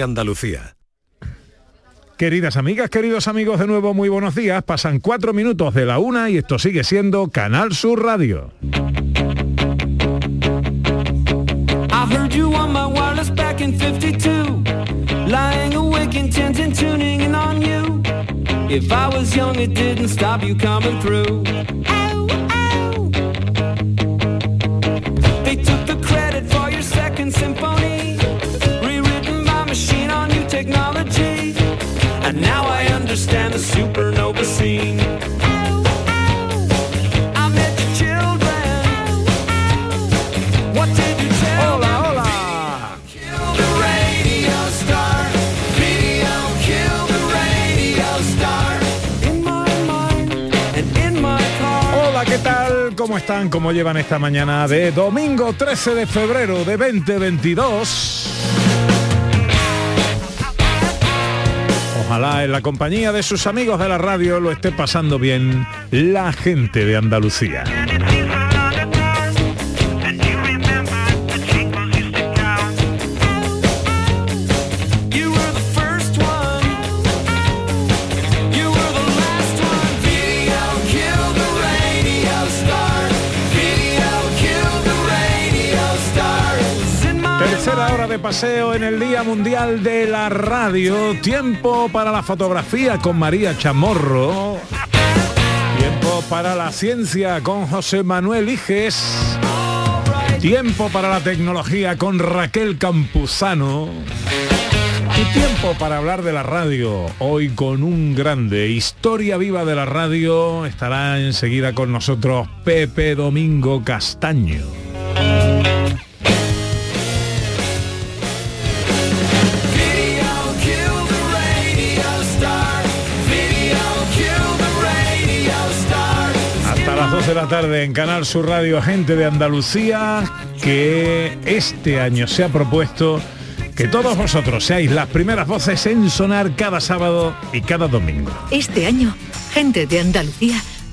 Andalucía. Queridas amigas, queridos amigos, de nuevo muy buenos días. Pasan cuatro minutos de la una y esto sigue siendo Canal Sur Radio. I heard you on my wireless back in 52. Lying awake intent and tuning in on you. If I was young, it didn't stop you coming through. Supernova scene. Ow, ow. I met your children. What did you tell them? Hola, Kill the radio star. Video kill the radio star. In my mind and in my car. hola, ¿qué tal? ¿Cómo están? ¿Cómo llevan esta mañana de domingo 13 de febrero de 2022? Ojalá en la compañía de sus amigos de la radio lo esté pasando bien la gente de Andalucía. Paseo en el Día Mundial de la Radio. Tiempo para la fotografía con María Chamorro. Tiempo para la ciencia con José Manuel Iges. Tiempo para la tecnología con Raquel Campuzano. Y tiempo para hablar de la radio. Hoy con un grande. Historia viva de la radio. Estará enseguida con nosotros Pepe Domingo Castaño. Tarde en Canal Sur Radio, gente de Andalucía, que este año se ha propuesto que todos vosotros seáis las primeras voces en sonar cada sábado y cada domingo. Este año, gente de Andalucía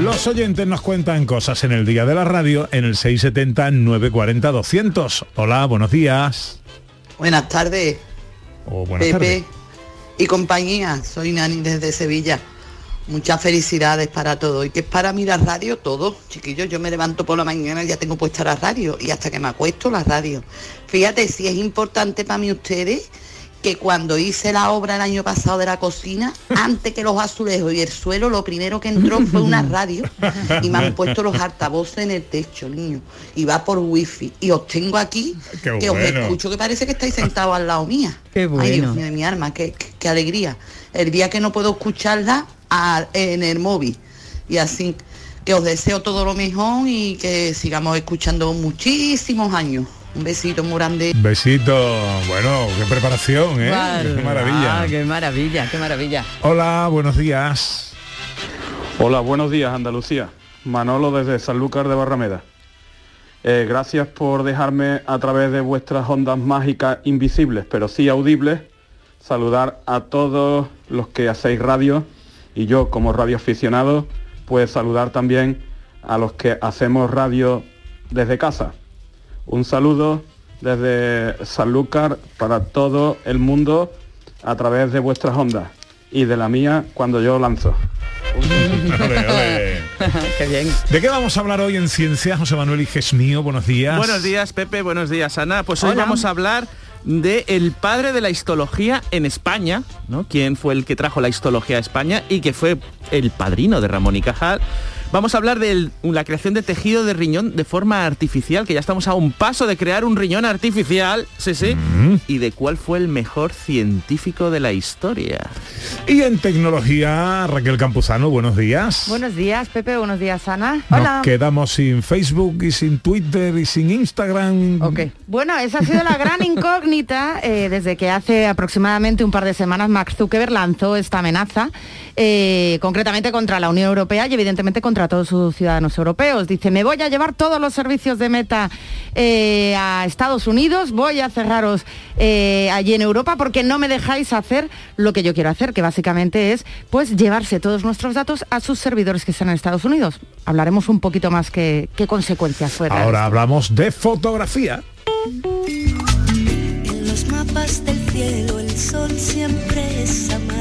Los oyentes nos cuentan cosas en el día de la radio en el 670-940-200. Hola, buenos días. Buenas tardes, buenas Pepe tardes. y compañía. Soy Nani desde Sevilla. Muchas felicidades para todo. Y que es para mí la radio todo. Chiquillos, yo me levanto por la mañana y ya tengo puesta la radio. Y hasta que me acuesto la radio. Fíjate, si es importante para mí ustedes que cuando hice la obra el año pasado de la cocina, antes que los azulejos y el suelo, lo primero que entró fue una radio y me han puesto los altavoces en el techo, niño. Y va por wifi. Y os tengo aquí, Qué que os escucho que parece que estáis sentados al lado mía. Qué Ay, bueno. Dios mío de mi alma, qué, qué- qué alegría. El día que no puedo escucharla a- en el móvil. Y así que os deseo todo lo mejor y que sigamos escuchando muchísimos años. Un besito muy grande. Besito. Bueno, qué preparación, ¿eh? Qué maravilla. Ah, qué maravilla, qué maravilla. Hola, buenos días. Hola, buenos días Andalucía. Manolo desde Sanlúcar de Barrameda. Eh, gracias por dejarme a través de vuestras ondas mágicas invisibles, pero sí audibles, saludar a todos los que hacéis radio y yo como radioaficionado, pues saludar también a los que hacemos radio desde casa. Un saludo desde Sanlúcar para todo el mundo a través de vuestras ondas y de la mía cuando yo lanzo. Qué bien. ¿De qué vamos a hablar hoy en Ciencia? José Manuel Iges mío, buenos días. Buenos días, Pepe. Buenos días, Ana. Pues hoy vamos a hablar de el padre de la histología en España, ¿no? Quien fue el que trajo la histología a España y que fue el padrino de Ramón y Cajal. Vamos a hablar de la creación de tejido de riñón de forma artificial, que ya estamos a un paso de crear un riñón artificial, sí, sí, Mm. y de cuál fue el mejor científico de la historia. Y en tecnología, Raquel Campuzano, buenos días. Buenos días, Pepe. Buenos días, Ana. Nos Hola. quedamos sin Facebook y sin Twitter y sin Instagram. Bueno, esa ha sido la gran incógnita eh, desde que hace aproximadamente un par de semanas Max Zuckerberg lanzó esta amenaza, eh, concretamente contra la Unión Europea y evidentemente contra todos sus ciudadanos europeos. Dice, me voy a llevar todos los servicios de Meta eh, a Estados Unidos, voy a cerraros eh, allí en Europa porque no me dejáis hacer lo que yo quiero hacer, que básicamente es pues llevarse todos nuestros datos a sus servidores que están en Estados Unidos. Hablaremos un poquito más qué, qué consecuencias fue. Ahora hablamos de fotografía. En los mapas del cielo el sol siempre es amarillo.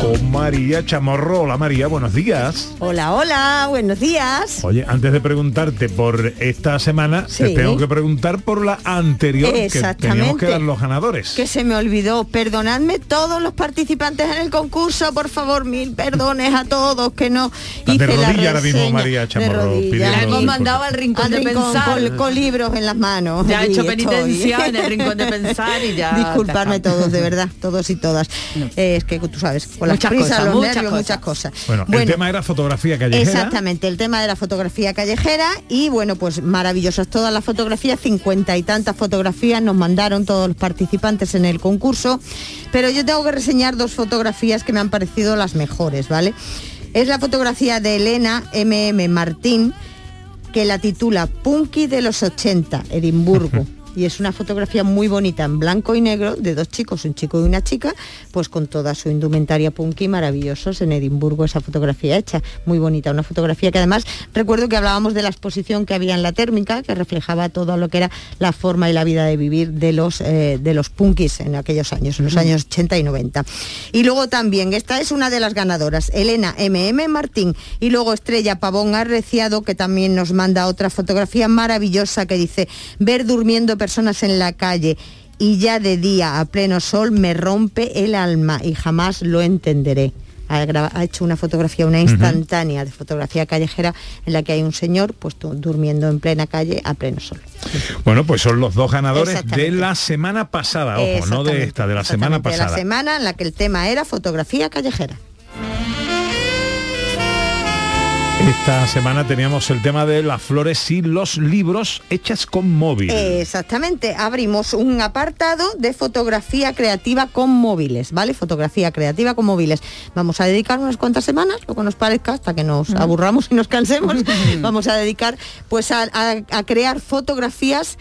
Con María Chamorro. Hola María, buenos días. Hola, hola, buenos días. Oye, antes de preguntarte por esta semana, te Sí. tengo que preguntar por la anterior, que Exactamente. teníamos que dar los ganadores. Que se me olvidó. Perdonadme todos los participantes en el concurso, por favor, mil perdones a todos que no de hice la rodilla ahora mismo. María De Chamorro, La hemos mandado al rincón de pensar. Con, con libros en las manos. Ya ha hecho estoy. penitencia en el rincón de pensar y ya Disculparme te todos, de verdad, todos y todas. Eh, es que tú sabes, con las Muchas prisas, cosas, los muchas nervios, cosas. muchas cosas. Bueno, el tema era fotografía callejera. Exactamente, el tema de la fotografía callejera y bueno, pues maravillosas todas las fotografías, cincuenta y tantas fotografías nos mandaron todos los participantes en el concurso, pero yo tengo que reseñar dos fotografías que me han parecido las mejores, ¿vale? Es la fotografía de Elena MM Martín, que la titula Punky de los 80, Edimburgo. Y es una fotografía muy bonita en blanco y negro de dos chicos, un chico y una chica, pues con toda su indumentaria punky maravillosos en Edimburgo esa fotografía hecha, muy bonita, una fotografía que además recuerdo que hablábamos de la exposición que había en la térmica, que reflejaba todo lo que era la forma y la vida de vivir de los eh, de los punkis en aquellos años, en los años 80 y 90. Y luego también, esta es una de las ganadoras, Elena MM Martín, y luego Estrella Pavón Arreciado, que también nos manda otra fotografía maravillosa que dice, ver durmiendo personas en la calle y ya de día a pleno sol me rompe el alma y jamás lo entenderé. Ha, hecho una fotografía, una instantánea de fotografía callejera en la que hay un señor pues, durmiendo en plena calle a pleno sol. Bueno, pues son los dos ganadores de la semana pasada, ojo, no de esta, de la semana exactamente, de pasada. la semana en la que el tema era fotografía callejera. Esta semana teníamos el tema de las flores y los libros hechas con móvil. Exactamente, abrimos un apartado de fotografía creativa con móviles, ¿vale? Fotografía creativa con móviles. Vamos a dedicar unas cuantas semanas, lo que nos parezca, hasta que nos aburramos y nos cansemos. Vamos a dedicar pues a, a- a crear fotografías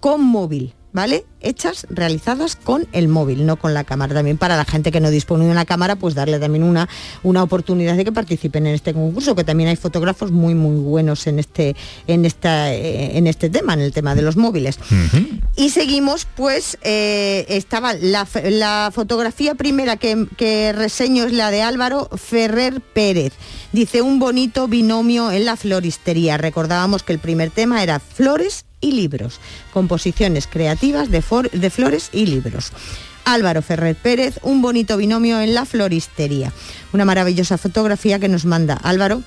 con móvil. ¿Vale? Hechas, realizadas con el móvil, no con la cámara. También para la gente que no dispone de una cámara, pues darle también una, una oportunidad de que participen en este concurso, que también hay fotógrafos muy muy buenos en este, en esta, eh, en este tema, en el tema de los móviles. Y seguimos, pues eh, estaba la, fotografía primera que, que reseño es la de Álvaro Ferrer Pérez. Dice un bonito binomio en la floristería. Recordábamos que el primer tema era flores y libros, composiciones creativas de, for- de flores y libros. Álvaro Ferrer Pérez, un bonito binomio en la floristería. Una maravillosa fotografía que nos manda Álvaro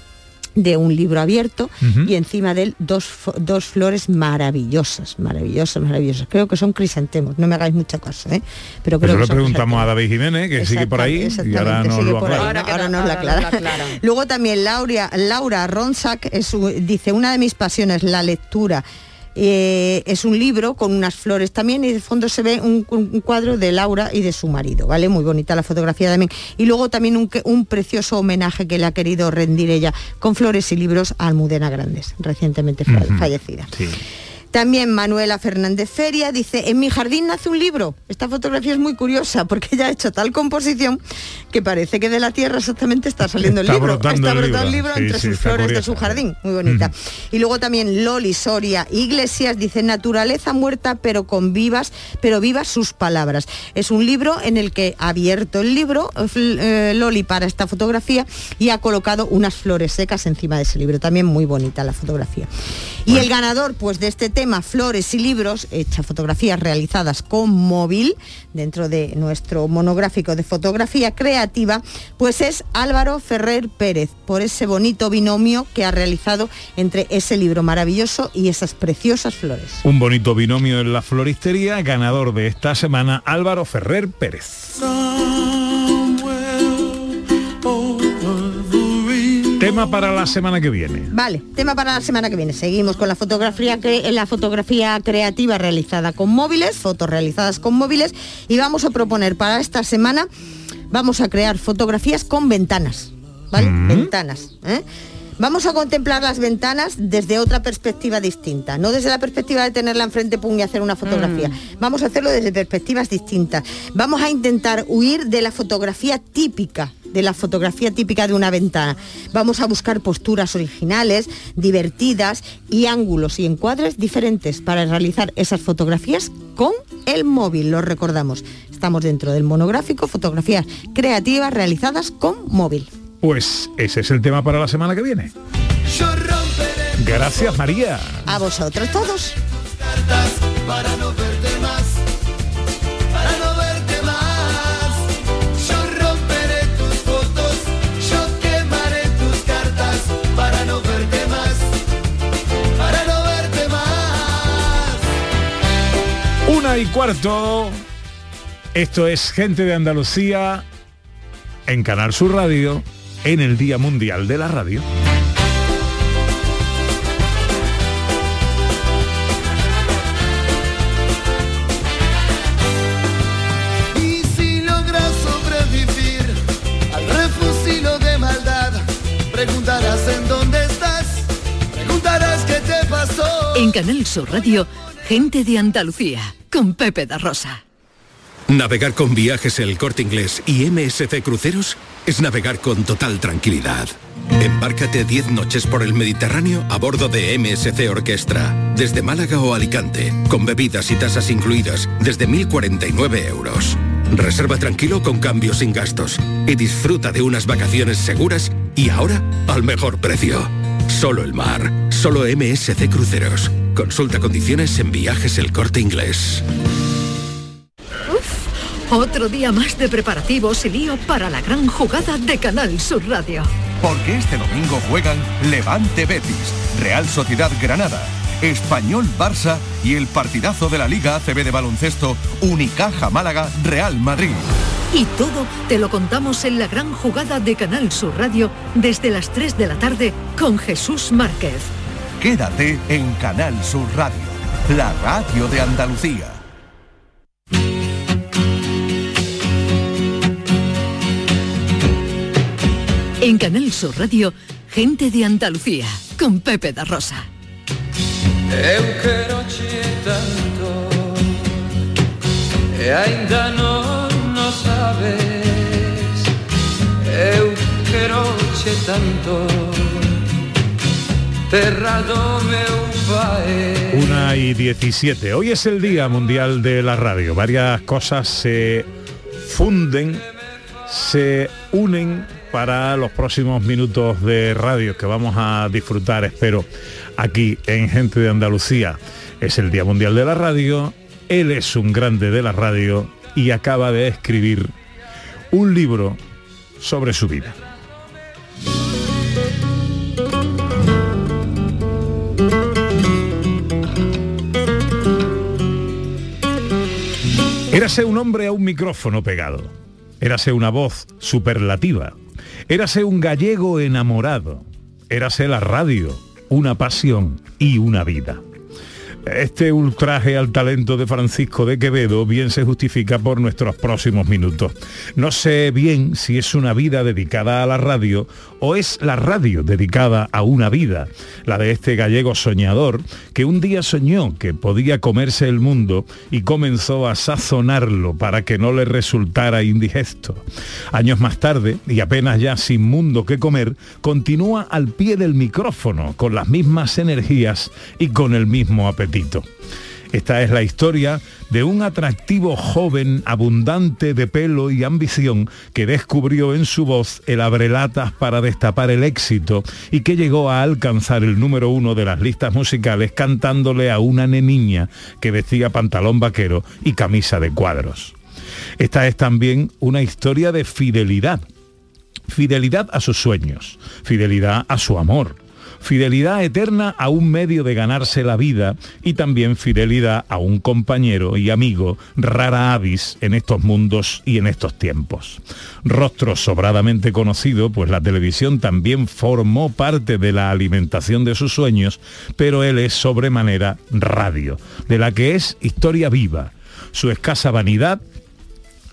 de un libro abierto y encima de él dos, dos flores maravillosas, maravillosas, maravillosas. Creo que son crisantemos, no me hagáis mucho caso, ¿eh? pero creo Eso que le son preguntamos a David Jiménez, que sigue por ahí, y ahora nos lo. ¿no? ahora nos la aclara. Luego también Laura, Laura Ronsack es dice, una de mis pasiones, la lectura. Eh, es un libro con unas flores también y de fondo se ve un, un cuadro de Laura y de su marido, ¿vale? Muy bonita la fotografía también. Y luego también un, un precioso homenaje que le ha querido rendir ella con flores y libros a Almudena Grandes, recientemente fallecida. También Manuela Fernández Feria dice, en mi jardín nace un libro. Esta fotografía es muy curiosa porque ella ha hecho tal composición que parece que de la tierra exactamente está saliendo Está el libro. brotando está brotando el libro. libro Sí, entre sí, sus flores de su jardín. Muy bonita. Y luego también Loli Soria Iglesias dice, naturaleza muerta pero con vivas, pero vivas sus palabras. Es un libro en el que ha abierto el libro eh, eh, Loli para esta fotografía y ha colocado unas flores secas encima de ese libro. También muy bonita la fotografía. Y el ganador pues de este tema Flores y Libros, hecha fotografías realizadas con móvil, dentro de nuestro monográfico de fotografía creativa, pues es Álvaro Ferrer Pérez, por ese bonito binomio que ha realizado entre ese libro maravilloso y esas preciosas flores. Un bonito binomio en la floristería, ganador de esta semana, Álvaro Ferrer Pérez. Tema para la semana que viene. Vale, tema para la semana que viene. Seguimos con la fotografía, cre- la fotografía creativa realizada con móviles, fotos realizadas con móviles y vamos a proponer para esta semana, vamos a crear fotografías con ventanas, ¿vale? Ventanas. ¿eh? Vamos a contemplar las ventanas desde otra perspectiva distinta, no desde la perspectiva de tenerla enfrente pum, y hacer una fotografía. Vamos a hacerlo desde perspectivas distintas. Vamos a intentar huir de la fotografía típica de la fotografía típica de una ventana. Vamos a buscar posturas originales, divertidas y ángulos y encuadres diferentes para realizar esas fotografías con el móvil, lo recordamos. Estamos dentro del monográfico, fotografías creativas realizadas con móvil. Pues ese es el tema para la semana que viene. Gracias María. A vosotros todos. Una y cuarto. Esto es Gente de Andalucía en Canal Sur Radio en el Día Mundial de la Radio. Y si logras sobrevivir al refusilo de maldad, preguntarás en dónde estás, preguntarás qué te pasó. En Canal Sur Radio, gente de Andalucía, con Pepe da Rosa. Navegar con viajes El Corte Inglés y MSC Cruceros es navegar con total tranquilidad. Embárcate 10 noches por el Mediterráneo a bordo de MSC Orquestra, desde Málaga o Alicante, con bebidas y tasas incluidas desde 1.049 euros. Reserva tranquilo con cambios sin gastos y disfruta de unas vacaciones seguras y ahora al mejor precio. Solo el mar, solo MSC Cruceros. Consulta condiciones en viajes El Corte Inglés. Otro día más de preparativos y lío para la gran jugada de Canal Sur Radio. Porque este domingo juegan Levante Betis, Real Sociedad Granada, Español Barça y el partidazo de la Liga ACB de baloncesto Unicaja Málaga Real Madrid. Y todo te lo contamos en la gran jugada de Canal Sur Radio desde las 3 de la tarde con Jesús Márquez. Quédate en Canal Sur Radio, la radio de Andalucía. En Canal Sur Radio, gente de Andalucía con Pepe da Rosa. Eu quero che tanto Una y 17. Hoy es el Día Mundial de la Radio. Varias cosas se funden, se unen para los próximos minutos de radio que vamos a disfrutar, espero, aquí en Gente de Andalucía. Es el Día Mundial de la Radio, él es un grande de la radio y acaba de escribir un libro sobre su vida. Érase un hombre a un micrófono pegado. Érase una voz superlativa. Érase un gallego enamorado. Érase la radio, una pasión y una vida. Este ultraje al talento de Francisco de Quevedo bien se justifica por nuestros próximos minutos. No sé bien si es una vida dedicada a la radio o es la radio dedicada a una vida, la de este gallego soñador que un día soñó que podía comerse el mundo y comenzó a sazonarlo para que no le resultara indigesto. Años más tarde, y apenas ya sin mundo que comer, continúa al pie del micrófono con las mismas energías y con el mismo apetito. Esta es la historia de un atractivo joven abundante de pelo y ambición que descubrió en su voz el abrelatas para destapar el éxito y que llegó a alcanzar el número uno de las listas musicales cantándole a una neniña que vestía pantalón vaquero y camisa de cuadros. Esta es también una historia de fidelidad. Fidelidad a sus sueños, fidelidad a su amor, fidelidad eterna a un medio de ganarse la vida y también fidelidad a un compañero y amigo rara avis en estos mundos y en estos tiempos. Rostro sobradamente conocido, pues la televisión también formó parte de la alimentación de sus sueños, pero él es sobremanera radio, de la que es historia viva. Su escasa vanidad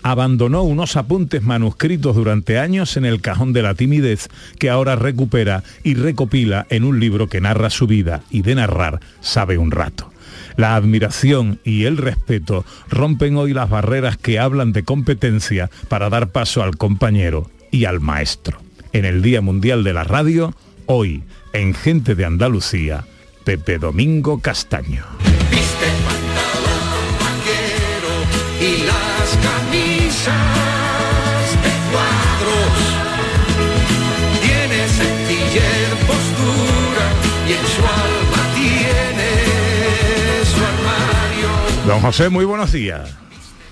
abandonó unos apuntes manuscritos durante años en el cajón de la timidez que ahora recupera y recopila en un libro que narra su vida y de narrar sabe un rato. La admiración y el respeto rompen hoy las barreras que hablan de competencia para dar paso al compañero y al maestro. En el Día Mundial de la Radio, hoy, en Gente de Andalucía, Pepe Domingo Castaño. Camisas de cuadros. Tiene sencillez, postura y en su alma tiene su armario. Don José, muy buenos días.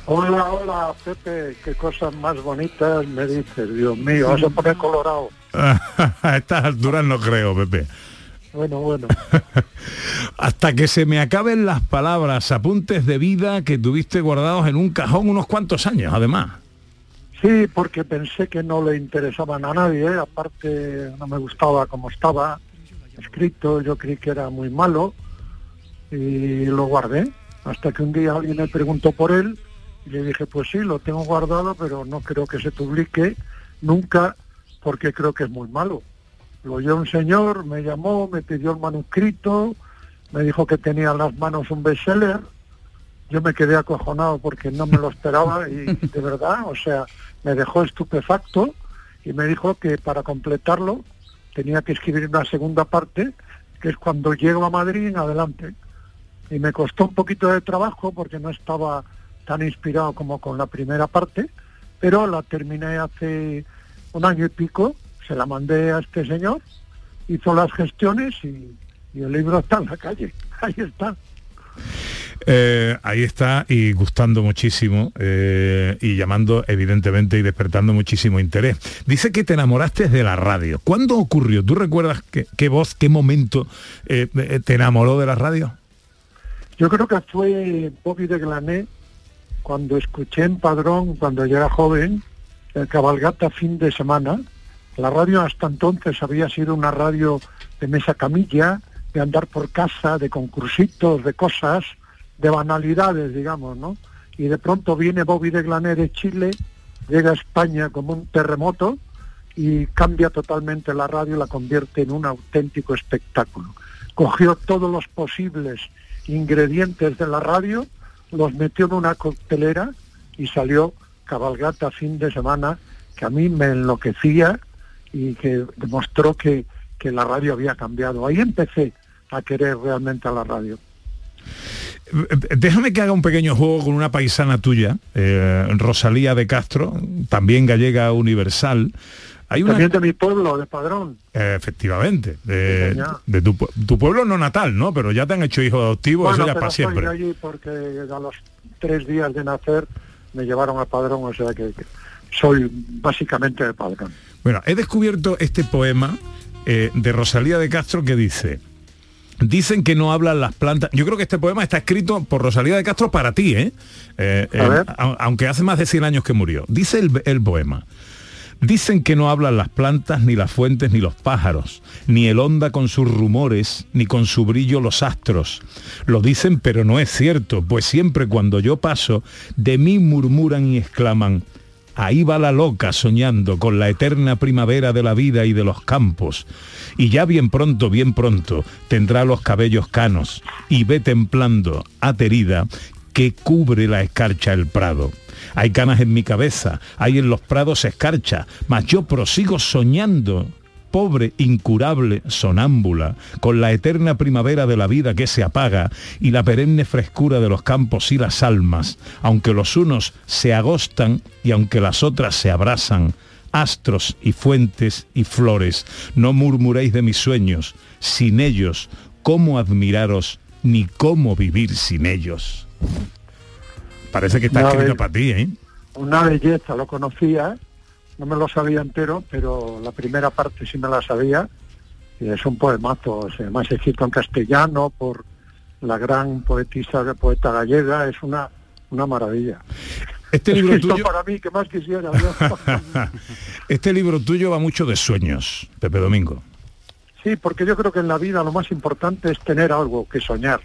Hola, hola, Pepe, qué cosas más bonitas me dices, Dios mío, vas a poner colorado. a estas alturas no creo, Pepe. Bueno, bueno. Hasta que se me acaben las palabras, apuntes de vida que tuviste guardados en un cajón unos cuantos años, además. Sí, porque pensé que no le interesaban a nadie, ¿eh? aparte no me gustaba como estaba escrito, yo creí que era muy malo y lo guardé, hasta que un día alguien me preguntó por él y le dije, pues sí, lo tengo guardado, pero no creo que se publique nunca porque creo que es muy malo. Lo oyó un señor, me llamó, me pidió el manuscrito, me dijo que tenía en las manos un bestseller. Yo me quedé acojonado porque no me lo esperaba y de verdad, o sea, me dejó estupefacto y me dijo que para completarlo tenía que escribir una segunda parte, que es cuando llego a Madrid en adelante. Y me costó un poquito de trabajo porque no estaba tan inspirado como con la primera parte, pero la terminé hace un año y pico se la mandé a este señor, hizo las gestiones y, y el libro está en la calle. Ahí está. Eh, ahí está y gustando muchísimo eh, y llamando evidentemente y despertando muchísimo interés. Dice que te enamoraste de la radio. ¿Cuándo ocurrió? ¿Tú recuerdas qué, qué voz, qué momento eh, eh, te enamoró de la radio? Yo creo que fue Bobby de Glané cuando escuché en Padrón, cuando yo era joven, el cabalgata fin de semana. La radio hasta entonces había sido una radio de mesa camilla, de andar por casa, de concursitos, de cosas, de banalidades, digamos, ¿no? Y de pronto viene Bobby de Glané de Chile, llega a España como un terremoto y cambia totalmente la radio, la convierte en un auténtico espectáculo. Cogió todos los posibles ingredientes de la radio, los metió en una coctelera y salió cabalgata fin de semana que a mí me enloquecía y que demostró que, que la radio había cambiado. Ahí empecé a querer realmente a la radio. Déjame que haga un pequeño juego con una paisana tuya, eh, Rosalía de Castro, también gallega universal. Hay una... También de mi pueblo, de Padrón. Eh, efectivamente, de, tu, pu- tu pueblo no natal, ¿no? Pero ya te han hecho hijo adoptivo, Bueno, eso ya para siempre. allí porque a los tres días de nacer me llevaron a Padrón, o sea que, que soy básicamente de Padrón. Bueno, he descubierto este poema eh, de Rosalía de Castro que dice, dicen que no hablan las plantas. Yo creo que este poema está escrito por Rosalía de Castro para ti, ¿eh? Eh, eh, a- aunque hace más de 100 años que murió. Dice el, el poema. Dicen que no hablan las plantas, ni las fuentes, ni los pájaros, ni el onda con sus rumores, ni con su brillo los astros. Lo dicen, pero no es cierto, pues siempre cuando yo paso, de mí murmuran y exclaman, ahí va la loca soñando con la eterna primavera de la vida y de los campos. Y ya bien pronto, bien pronto, tendrá los cabellos canos y ve templando, aterida, que cubre la escarcha el prado. Hay canas en mi cabeza, hay en los prados escarcha, mas yo prosigo soñando pobre, incurable, sonámbula, con la eterna primavera de la vida que se apaga y la perenne frescura de los campos y las almas, aunque los unos se agostan y aunque las otras se abrasan, astros y fuentes y flores, no murmuréis de mis sueños, sin ellos, ¿cómo admiraros ni cómo vivir sin ellos? Parece que está Una escrito para ti, ¿eh? Una belleza, lo conocía, no me lo sabía entero, pero la primera parte sí me la sabía. Y es un poemazo, además escrito en castellano por la gran poetisa, poeta gallega, es una, una maravilla. Este libro tuyo, para mí, que más quisiera este libro tuyo va mucho de sueños, Pepe Domingo. Sí, porque yo creo que en la vida lo más importante es tener algo que soñar.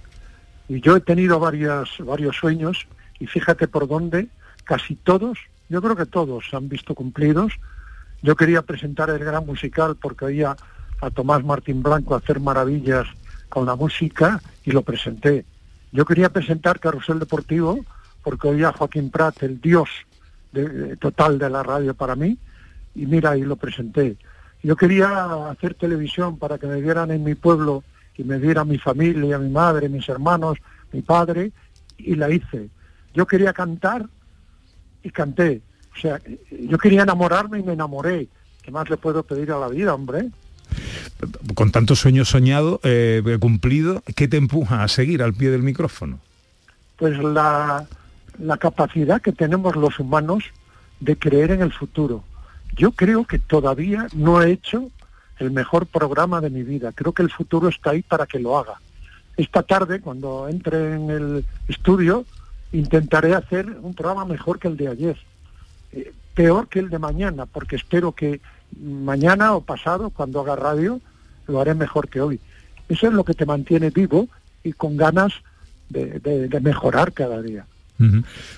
Y yo he tenido varias, varios sueños y fíjate por dónde, casi todos, yo creo que todos se han visto cumplidos. Yo quería presentar el gran musical porque oía a Tomás Martín Blanco hacer maravillas con la música y lo presenté. Yo quería presentar Carrusel Deportivo porque oía a Joaquín Prat, el dios de- de- total de la radio para mí, y mira, y lo presenté. Yo quería hacer televisión para que me vieran en mi pueblo y me viera mi familia, mi madre, mis hermanos, mi padre, y la hice. Yo quería cantar y canté. O sea, yo quería enamorarme y me enamoré. ¿Qué más le puedo pedir a la vida, hombre? Con tantos sueños soñados, eh, cumplidos, ¿qué te empuja a seguir al pie del micrófono? Pues la, la capacidad que tenemos los humanos de creer en el futuro. Yo creo que todavía no he hecho el mejor programa de mi vida. Creo que el futuro está ahí para que lo haga. Esta tarde, cuando entre en el estudio, intentaré hacer un programa mejor que el de ayer. Eh, peor que el de mañana, porque espero que mañana o pasado, cuando haga radio, lo haré mejor que hoy. Eso es lo que te mantiene vivo y con ganas de, de- de mejorar cada día.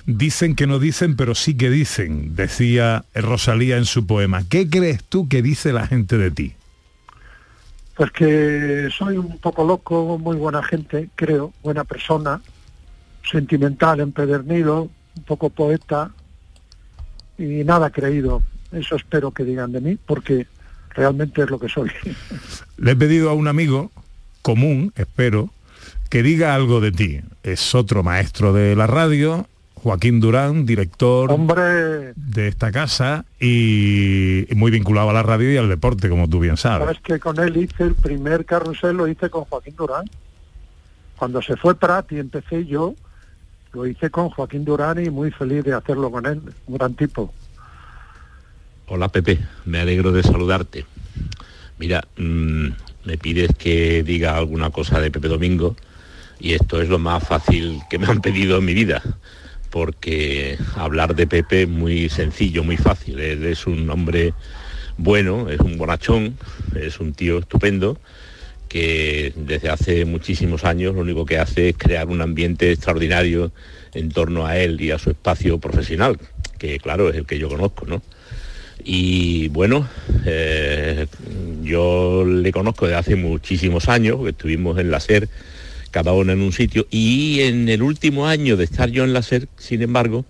Dicen que no dicen, pero sí que dicen, decía Rosalía en su poema. ¿Qué crees tú que dice la gente de ti? Pues que soy un poco loco, muy buena gente, creo, buena persona, sentimental, empedernido, un poco poeta y nada creído. Eso espero que digan de mí, porque realmente es lo que soy. Le he pedido a un amigo común, espero, que diga algo de ti. Es otro maestro de la radio, Joaquín Durán, director Hombre, de esta casa y muy vinculado a la radio y al deporte, como tú bien sabes. sabes que con él hice el primer carrusel, lo hice con Joaquín Durán. Cuando se fue Prat y empecé yo, lo hice con Joaquín Durán y muy feliz de hacerlo con él, un gran tipo. Hola Pepe, me alegro de saludarte. Mira, mm, me pides que diga alguna cosa de Pepe Domingo y esto es lo más fácil que me han pedido en mi vida, porque hablar de Pepe es muy sencillo, muy fácil. Él es un hombre bueno, es un bonachón, es un tío estupendo que desde hace muchísimos años lo único que hace es crear un ambiente extraordinario en torno a él y a su espacio profesional, que claro es el que yo conozco, ¿no? Y bueno, eh, yo le conozco desde hace muchísimos años, estuvimos en la SER, cada uno en un sitio, y en el último año de estar yo en la SER, sin embargo,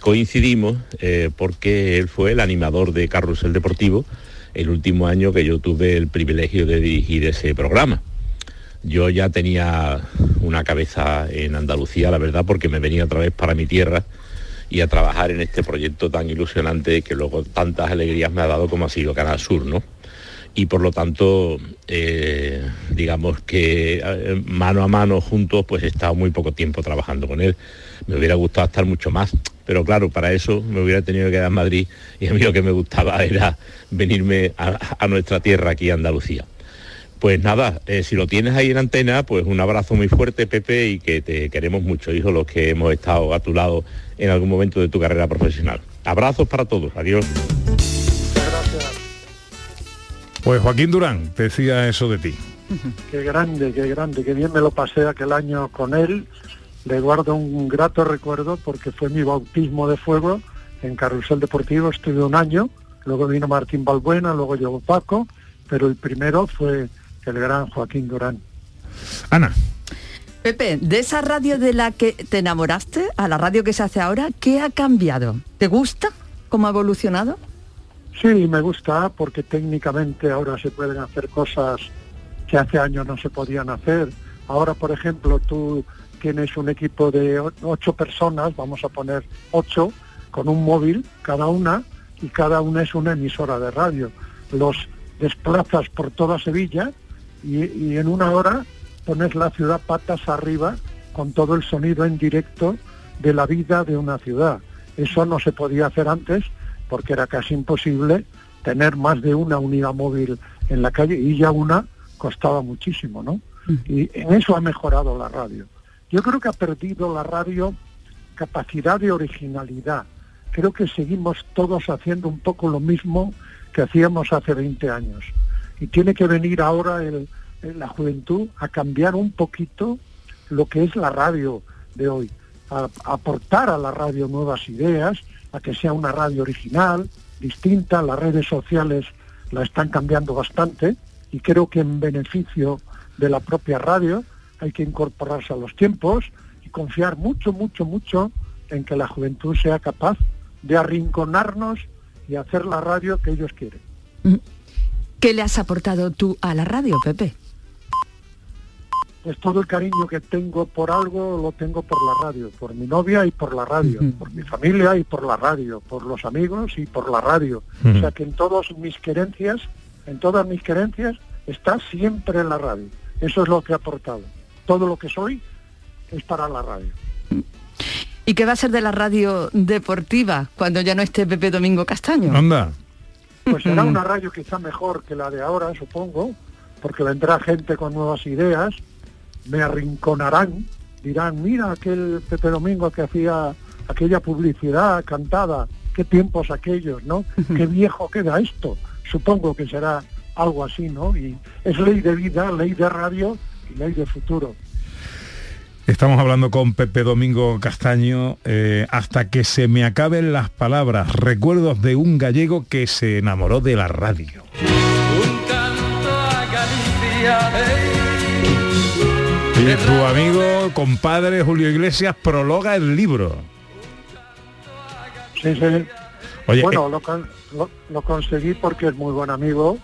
coincidimos eh, porque él fue el animador de Carrusel Deportivo el último año que yo tuve el privilegio de dirigir ese programa. Yo ya tenía una cabeza en Andalucía, la verdad, porque me venía otra vez para mi tierra y a trabajar en este proyecto tan ilusionante que luego tantas alegrías me ha dado como ha sido Canal Sur, ¿no? Y por lo tanto, eh, digamos que eh, mano a mano juntos, pues he estado muy poco tiempo trabajando con él. Me hubiera gustado estar mucho más, pero claro, para eso me hubiera tenido que quedar en Madrid y a mí lo que me gustaba era venirme a, nuestra tierra aquí Andalucía. Pues nada, eh, si lo tienes ahí en antena, pues un abrazo muy fuerte, Pepe, y que te queremos mucho, hijo, los que hemos estado a tu lado en algún momento de tu carrera profesional. Abrazos para todos, adiós. Pues Joaquín Durán te decía eso de ti. Qué grande, qué grande, qué bien me lo pasé aquel año con él. Le guardo un grato recuerdo porque fue mi bautismo de fuego en Carrusel Deportivo, estuve un año, luego vino Martín Balbuena, luego llegó Paco, pero el primero fue el gran Joaquín Durán. Ana. Pepe, de esa radio de la que te enamoraste a la radio que se hace ahora, ¿qué ha cambiado? ¿Te gusta cómo ha evolucionado? Sí, me gusta porque técnicamente ahora se pueden hacer cosas que hace años no se podían hacer. Ahora, por ejemplo, tú tienes un equipo de ocho personas, vamos a poner ocho, con un móvil cada una, y cada una es una emisora de radio. Los desplazas por toda Sevilla y, y en una hora pones la ciudad patas arriba con todo el sonido en directo de la vida de una ciudad. Eso no se podía hacer antes porque era casi imposible tener más de una unidad móvil en la calle y ya una costaba muchísimo, ¿no? Y en eso ha mejorado la radio. Yo creo que ha perdido la radio capacidad de originalidad. Creo que seguimos todos haciendo un poco lo mismo que hacíamos hace 20 años. Y tiene que venir ahora el- el- la juventud a cambiar un poquito lo que es la radio de hoy, a, a aportar a la radio nuevas ideas, a que sea una radio original, distinta. Las redes sociales la están cambiando bastante y creo que en beneficio de la propia radio hay que incorporarse a los tiempos y confiar mucho, mucho, mucho en que la juventud sea capaz de arrinconarnos y hacer la radio que ellos quieren. ¿Qué le has aportado tú a la radio, Pepe? Pues todo el cariño que tengo por algo lo tengo por la radio, por mi novia y por la radio, por mi familia y por la radio, por los amigos y por la radio. O sea que en todas mis querencias, en todas mis querencias, está siempre la radio. Eso es lo que he aportado. Todo lo que soy es para la radio. ¿Y qué va a ser de la radio deportiva cuando ya no esté Pepe Domingo Castaño? Anda. Pues será una radio quizá mejor que la de ahora, supongo, porque vendrá gente con nuevas ideas, me arrinconarán, dirán, mira aquel Pepe Domingo que hacía aquella publicidad cantada, qué tiempos aquellos, ¿no? Qué viejo queda esto. Supongo que será algo así, ¿no? Y es ley de vida, ley de radio y ley de futuro. Estamos hablando con Pepe Domingo Castaño. eh, hasta que se me acaben las palabras, recuerdos de un gallego que se enamoró de la radio. Y tu amigo, compadre Julio Iglesias prologa el libro. Sí, sí. Oye, bueno, lo, con- lo- lo conseguí porque es muy buen amigo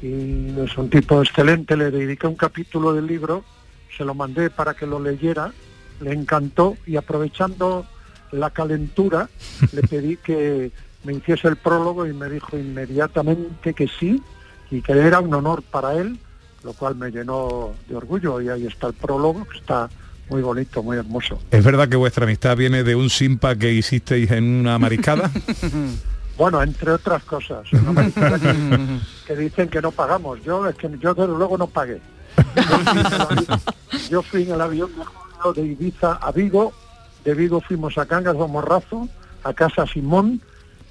y es un tipo excelente. Le dediqué un capítulo del libro, se lo mandé para que lo leyera, le encantó y aprovechando la calentura le pedí que me hiciese el prólogo y me dijo inmediatamente que sí y que era un honor para él, lo cual me llenó de orgullo y ahí está el prólogo, que está muy bonito, muy hermoso. ¿es verdad que vuestra amistad viene de un simpa que hicisteis en una mariscada? Bueno, entre otras cosas, que, que dicen que no pagamos. Yo es que yo desde luego no pagué. Yo fui en el avión de julio de Ibiza a Vigo, de Vigo fuimos a Cangas de Morrazo, a Casa Simón,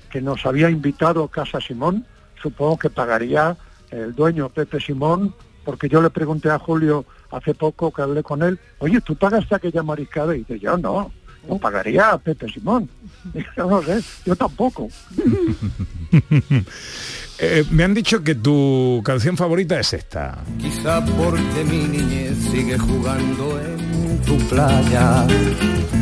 que nos había invitado Casa Simón, supongo que pagaría el dueño Pepe Simón, porque yo le pregunté a Julio hace poco que hablé con él, oye, ¿tú pagaste aquella mariscada? Y dice, yo no, no pagaría a Pepe Simón. Yo no sé, yo tampoco. Eh, me han dicho que tu canción favorita es esta. Quizá porque mi niñez sigue jugando en tu playa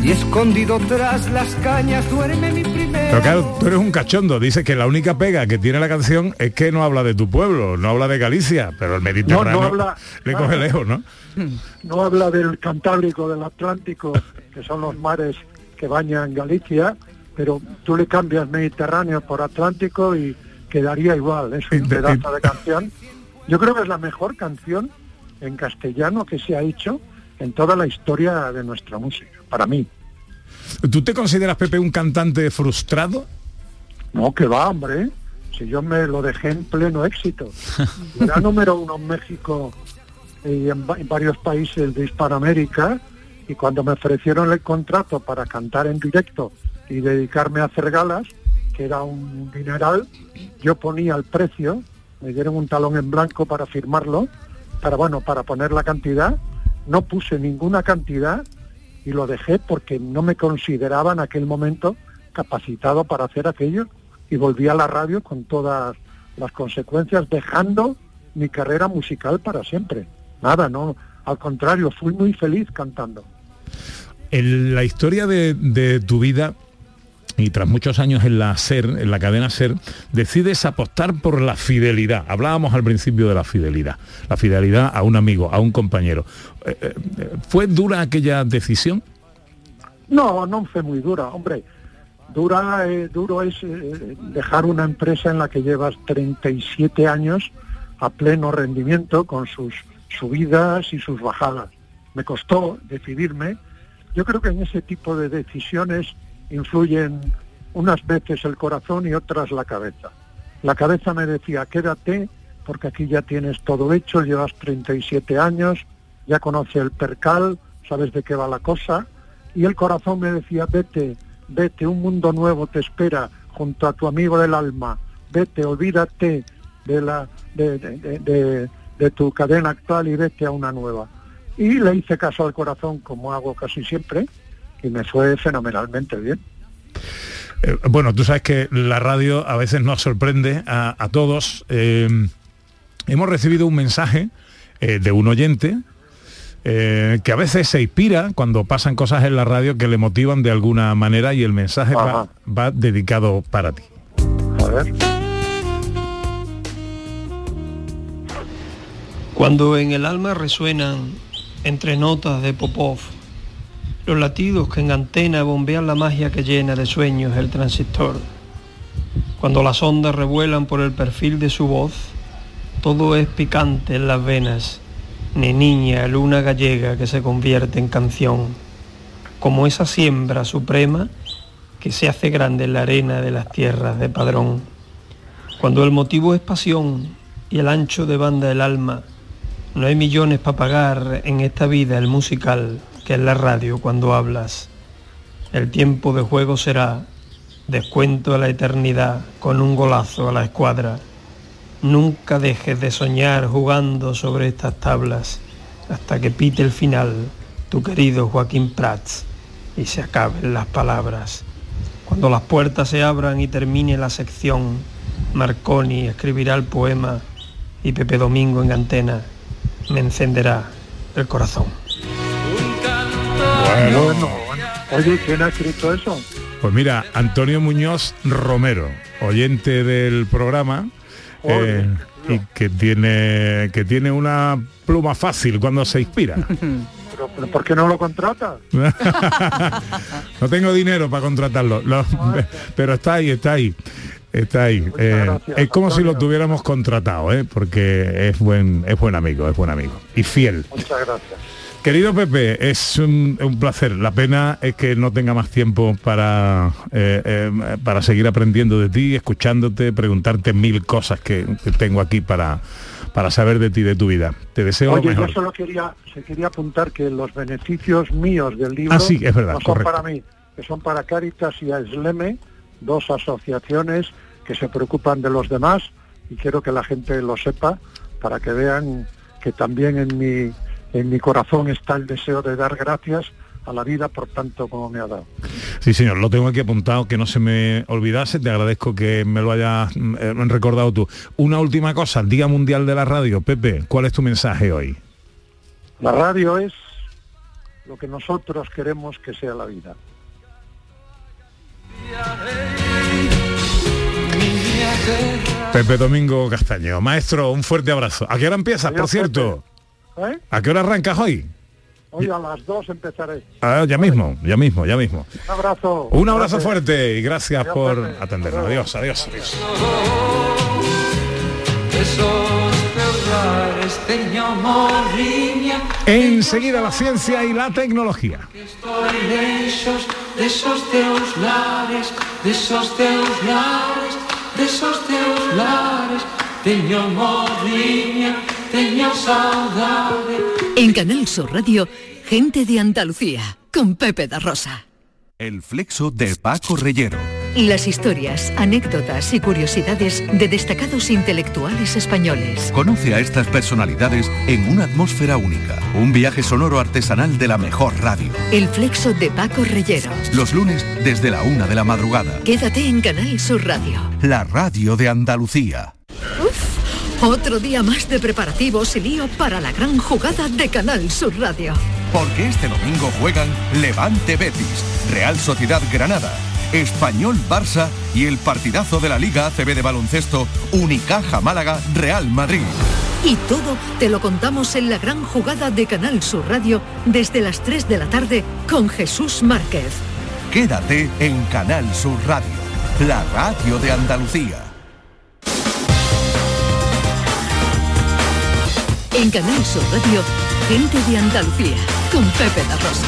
y escondido tras las cañas duerme mi primer Pero claro, tú eres un cachondo. Dices que la única pega que tiene la canción es que no habla de tu pueblo, no habla de Galicia, pero el Mediterráneo habla- le coge lejos, ¿no? no habla del Cantábrico, del Atlántico, que son los mares que bañan Galicia, pero tú le cambias Mediterráneo por Atlántico y quedaría igual, es un pedazo de canción. Yo creo que es la mejor canción en castellano que se ha hecho en toda la historia de nuestra música, para mí. ¿Tú te consideras, Pepe, un cantante frustrado? No, que va, hombre. Si yo me lo dejé en pleno éxito. Era número uno en México y en, va- en varios países de Hispanoamérica. Y cuando me ofrecieron el contrato para cantar en directo y dedicarme a hacer galas, que era un dineral, yo ponía el precio, me dieron un talón en blanco para firmarlo, para bueno, para poner la cantidad, no puse ninguna cantidad y lo dejé porque no me consideraba en aquel momento capacitado para hacer aquello y volví a la radio con todas las consecuencias, dejando mi carrera musical para siempre. Nada, no, al contrario, fui muy feliz cantando. En la historia de, de tu vida, y tras muchos años en la SER, en la cadena SER, decides apostar por la fidelidad. Hablábamos al principio de la fidelidad, la fidelidad a un amigo, a un compañero. Eh, eh, ¿Fue dura aquella decisión? No, no fue muy dura, hombre. Dura, eh, duro es eh, dejar una empresa en la que llevas 37 años a pleno rendimiento con sus subidas y sus bajadas. Me costó decidirme. Yo creo que en ese tipo de decisiones influyen unas veces el corazón y otras la cabeza. La cabeza me decía, quédate porque aquí ya tienes todo hecho, llevas 37 años, ya conoces el percal, sabes de qué va la cosa. Y el corazón me decía, vete, vete, un mundo nuevo te espera junto a tu amigo del alma, vete, olvídate de, la, de, de- tu cadena actual y vete a una nueva. Y le hice caso al corazón como hago casi siempre y me fue fenomenalmente bien. Eh, bueno, tú sabes que la radio a veces nos sorprende a, a todos. Eh, hemos recibido un mensaje eh, de un oyente eh, que a veces se inspira cuando pasan cosas en la radio que le motivan de alguna manera y el mensaje va dedicado para ti. A ver. Cuando en el alma resuenan entre notas de Popov los latidos que en antena bombean la magia que llena de sueños el transistor. Cuando las ondas revuelan por el perfil de su voz, todo es picante en las venas, ni niña luna gallega que se convierte en canción, como esa siembra suprema que se hace grande en la arena de las tierras de Padrón. Cuando el motivo es pasión y el ancho de banda el alma, no hay millones para pagar en esta vida el musical que es la radio cuando hablas. El tiempo de juego será descuento a la eternidad con un golazo a la escuadra. Nunca dejes de soñar jugando sobre estas tablas hasta que pite el final tu querido Joaquín Prats y se acaben las palabras. Cuando las puertas se abran y termine la sección, Marconi escribirá el poema y Pepe Domingo en antena me encenderá el corazón. Bueno, oye, ¿quién ha escrito eso? Pues mira, Antonio Muñoz Romero, oyente del programa, eh, y que tiene, que tiene una pluma fácil cuando se inspira. ¿Pero, pero por qué no lo contrata? no tengo dinero para contratarlo, lo- pero está ahí, está ahí. Está ahí. Eh, gracias, es como si lo tuviéramos contratado, ¿eh? porque es buen, es buen amigo, es buen amigo. Y fiel. Muchas gracias. Querido Pepe, es un, un placer. La pena es que no tenga más tiempo para, eh, eh, para seguir aprendiendo de ti, escuchándote, preguntarte mil cosas que, que tengo aquí para, para saber de ti, de tu vida. Te deseo lo Oye, yo mejor. solo quería, se quería apuntar que los beneficios míos del libro Ah, sí, es verdad, no son correcto. para mí, que son para Cáritas y Aisleme, dos asociaciones que se preocupan de los demás y quiero que la gente lo sepa para que vean que también en mi, en mi corazón está el deseo de dar gracias a la vida por tanto como me ha dado. Sí, señor, lo tengo aquí apuntado, que no se me olvidase. Te agradezco que me lo hayas mm, eh, recordado tú. Una última cosa, Día Mundial de la Radio. Pepe, ¿cuál es tu mensaje hoy? La radio es lo que nosotros queremos que sea la vida. Pepe Domingo Castaño. Maestro, un fuerte abrazo. ¿A qué hora empiezas, por cierto? ¿Eh? ¿A qué hora arrancas hoy? Hoy a las dos empezaré. Ah, ya mismo, ya mismo, ya mismo. Un abrazo. Un abrazo Gracias. fuerte y gracias Adiós, por Pepe. atendernos. Adiós, adiós, adiós. Enseguida la ciencia y la tecnología. Esos, de esos teus lares, de esos teus lares, de esos teus lares, teño morriña, teño saudade. En Canal Sur Radio, gente de Andalucía, con Pepe da Rosa. El flexo de Paco Reyero. Las historias, anécdotas y curiosidades de destacados intelectuales españoles. Conoce a estas personalidades en una atmósfera única. Un viaje sonoro artesanal de la mejor radio. El flexo de Paco Reyero. Los lunes desde la una de la madrugada. Quédate en Canal Sur Radio. La radio de Andalucía. Otro día más de preparativos y lío para la gran jugada de Canal Sur Radio. Porque este domingo juegan Levante Betis, Real Sociedad Granada, Español Barça y el partidazo de la Liga ACB de baloncesto Unicaja Málaga Real Madrid. Y todo te lo contamos en la gran jugada de Canal Sur Radio desde las 3 de la tarde con Jesús Márquez. Quédate en Canal Sur Radio, la radio de Andalucía. En Canal Sur Radio, gente de Andalucía con Pepe La Rosa.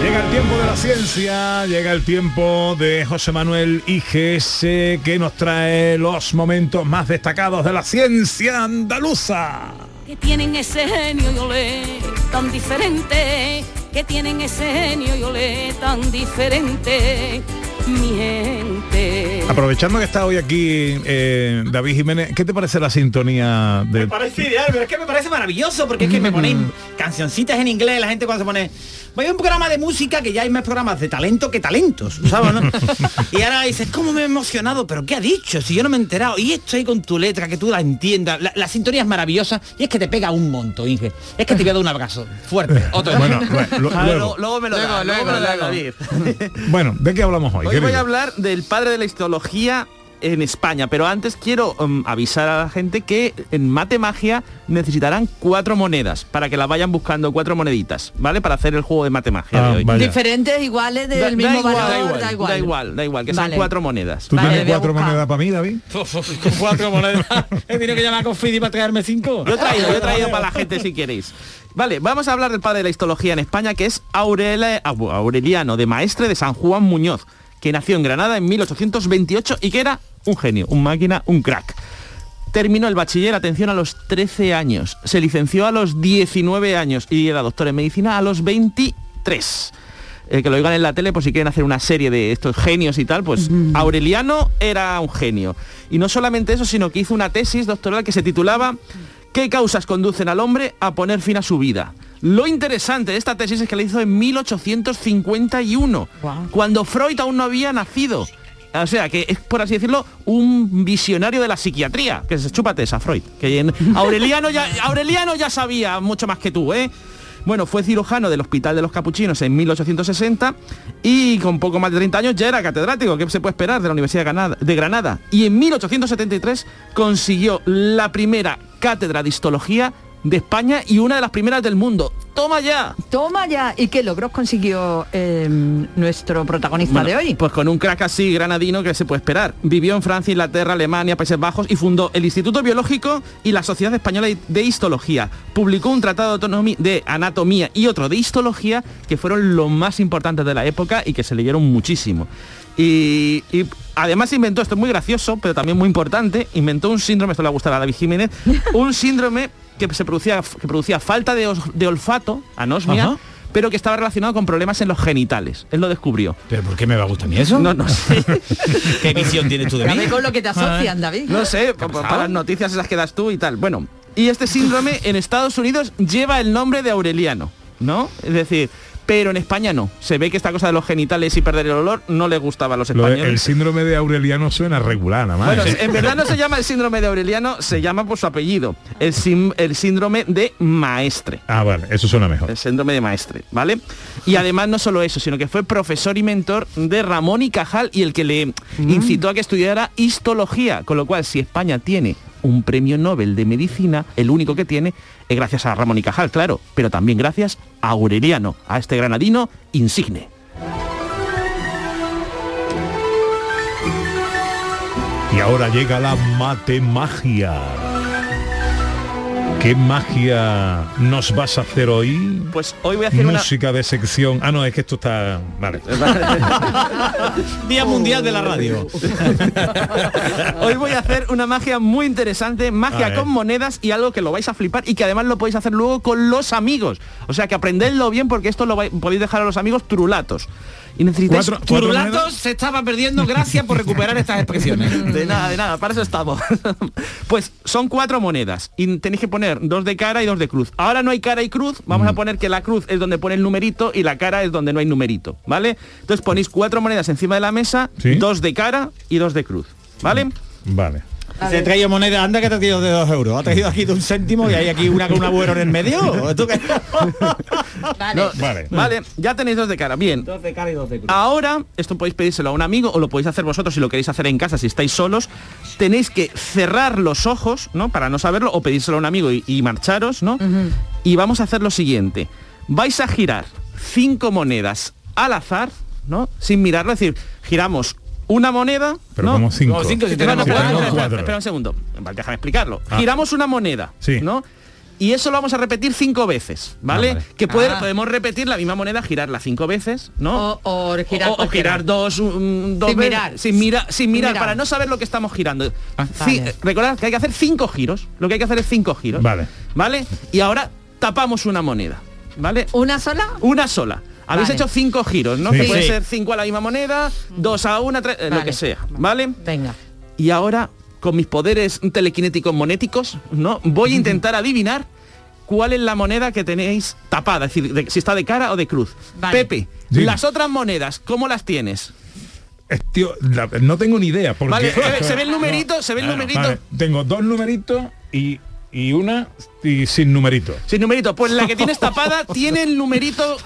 Llega el tiempo de la ciencia, llega el tiempo de José Manuel IGS que nos trae los momentos más destacados de la ciencia andaluza. que tienen ese genio y olé tan diferente, que tienen ese genio y olé tan diferente, mi gente. Aprovechando que está hoy aquí eh, David Jiménez, ¿qué te parece la sintonía de... Me parece ideal, pero es que me parece maravilloso porque es que me ponen cancioncitas en inglés, la gente cuando se pone voy a un programa de música que ya hay más programas de talento que talentos, ¿sabes? no? y ahora dices, ¿cómo me he emocionado? ¿Pero qué ha dicho? Si yo no me he enterado. Y esto ahí con tu letra, que tú la entiendas. La, la sintonía es maravillosa y es que te pega un monto, Inge. Es que te voy a dar un abrazo fuerte. Otro. Bueno, lo- Ah, luego. me lo Luego, da, luego, luego me lo da, luego. David. Bueno, ¿de qué hablamos hoy? Hoy querido? voy a hablar del padre de la histología en España, pero antes quiero um, avisar a la gente que en Matemagia necesitarán cuatro monedas para que las vayan buscando cuatro moneditas, ¿vale? Para hacer el juego de Matemagia Ah, de hoy. vaya. Diferentes, iguales, del Da- da mismo igual, valor, da igual, da igual. da igual, da igual, que Vale. son cuatro monedas. ¿Tú Vale, tienes cuatro monedas para mí, David? Con cuatro monedas. He tenido que llamar a Confidi para traerme cinco. Yo he traído, yo he traído para la gente si queréis. Vale, vamos a hablar del padre de la histología en España, que es Aurele- Au- Aureliano de Maestre de San Juan Muñoz, que nació en Granada en 1828 y que era un genio, un máquina, un crack. Terminó el bachiller, atención, a los 13 años. Se licenció a los 19 años y era doctor en medicina a los 23. Eh, que lo oigan en la tele por si quieren hacer una serie de estos genios y tal, pues Aureliano era un genio. Y no solamente eso, sino que hizo una tesis doctoral que se titulaba ¿Qué causas conducen al hombre a poner fin a su vida? Lo interesante de esta tesis es que la hizo en 1851, cuando Freud aún no había nacido. O sea, que es, por así decirlo, un visionario de la psiquiatría. Que se chúpate esa, Freud. Que en- Aureliano, ya, Aureliano ya sabía mucho más que tú, ¿eh? Bueno, fue cirujano del Hospital de los Capuchinos en 1860 y con poco más de 30 años ya era catedrático, ¿qué se puede esperar de la Universidad de Granada? Y en 1873 consiguió la primera cátedra de histología de España y una de las primeras del mundo. ¡Toma ya! Toma ya. ¿Y qué logros consiguió eh, nuestro protagonista Bueno, de hoy? Pues con un crack así granadino que se puede esperar. Vivió en Francia, Inglaterra, Alemania, Países Bajos y fundó el Instituto Biológico y la Sociedad Española de Histología. Publicó un tratado de, anatomía y otro de histología que fueron los más importantes de la época y que se leyeron muchísimo. Y, y además inventó, esto es muy gracioso, pero también muy importante, inventó un síndrome, esto le va a gustar a David Jiménez, un síndrome que se producía, que producía falta de, os- de olfato, anosmia, Ajá. pero que estaba relacionado con problemas en los genitales. Él lo descubrió. ¿Pero por qué me va a gustar a mí eso? No, no sé. ¿Qué visión tienes tú de mí? Con lo que te asocian, David. No sé, pa- pa- para las noticias esas que das tú y tal. Bueno, y este síndrome en Estados Unidos lleva el nombre de Aureliano, ¿no? Es decir, pero en España no. Se ve que esta cosa de los genitales y perder el olor no le gustaba a los Lo de- españoles. el síndrome de Aureliano suena regular, nada más. Bueno, ¿eh? en verdad no se llama el síndrome de Aureliano, se llama por su apellido, el, sim- el síndrome de Maestre. Ah, vale, eso suena mejor. El síndrome de maestre, ¿vale? Y además no solo eso, sino que fue profesor y mentor de Ramón y Cajal y el que le incitó a que estudiara histología, con lo cual si España tiene un premio Nobel de Medicina, el único que tiene, es gracias a Ramón y Cajal, claro, pero también gracias a Aureliano, a este granadino insigne. Y ahora llega la matemagia. ¿Qué magia nos vas a hacer hoy? Pues hoy voy a hacer una... Música de sección. Ah, no, es que esto está. Vale. Día Mundial de la Radio. Hoy voy a hacer una magia muy interesante, magia con monedas y algo que lo vais a flipar y que además lo podéis hacer luego con los amigos. O sea que aprendedlo bien porque esto lo vais- podéis dejar a los amigos turulatos. Y necesitáis Cuatro- cuatro Turulatos monedas. se estaba perdiendo. Gracias por recuperar estas expresiones. De nada, de nada, para eso estamos. pues son cuatro monedas y tenéis que poner dos de cara y dos de cruz. Ahora no hay cara y cruz, vamos a poner que la cruz es donde pone el numerito y la cara es donde no hay numerito, ¿vale? Entonces ponéis cuatro monedas encima de la mesa, Sí. dos de cara y dos de cruz, ¿vale? Vale. Se ha traído moneda, anda que te ha traído de dos euros. Ha traído aquí de un céntimo y hay aquí una con un agüero en el medio. ¿Tú qué? Vale. Vale. Vale, ya tenéis dos de cara. Bien. Dos de cara y dos de cruz. Ahora, esto podéis pedírselo a un amigo o lo podéis hacer vosotros si lo queréis hacer en casa, si estáis solos. Tenéis que cerrar los ojos, ¿no? Para no saberlo, o pedírselo a un amigo y, y marcharos, ¿no? Y vamos a hacer lo siguiente. Vais a girar cinco monedas al azar, ¿no? Sin mirarlo, es decir, giramos una moneda. Pero ¿no? como cinco. Como cinco, si tenemos Si cuatro. espera un segundo. Vale, déjame explicarlo. Ah. Giramos una moneda, Sí. ¿no? Y eso lo vamos a repetir cinco veces, ¿vale? Ah, vale. Que puede- Ah. podemos repetir la misma moneda, girarla cinco veces, ¿no? O, o girar, o, o cualquiera. girar dos, un- dos Sin veces, mirar. sin mirar, sin mirar, mirar. para no saber lo que estamos girando. Ah. Vale. Recordad que hay que hacer cinco giros. Lo que hay que hacer es cinco giros. Vale. ¿Vale? Y ahora tapamos una moneda. ¿Vale? ¿Una sola? Una sola. Habéis Vale. hecho cinco giros, ¿no? Sí. Que puede Sí. ser cinco a la misma moneda, dos a una, tres, eh, lo que sea. ¿Vale? Venga. Y ahora, con mis poderes telequinéticos monéticos, ¿no? Voy a intentar adivinar cuál es la moneda que tenéis tapada, es decir, de- si está de cara o de cruz. Vale. Pepe, Dime. las otras monedas, ¿cómo las tienes? Eh, tío, la- no tengo ni idea. Porque Vale, eh, se ve el numerito, se ve el numerito. vale, Tengo dos numeritos y, y una y sin numerito. Sin numerito, pues la que tienes tapada tiene el numerito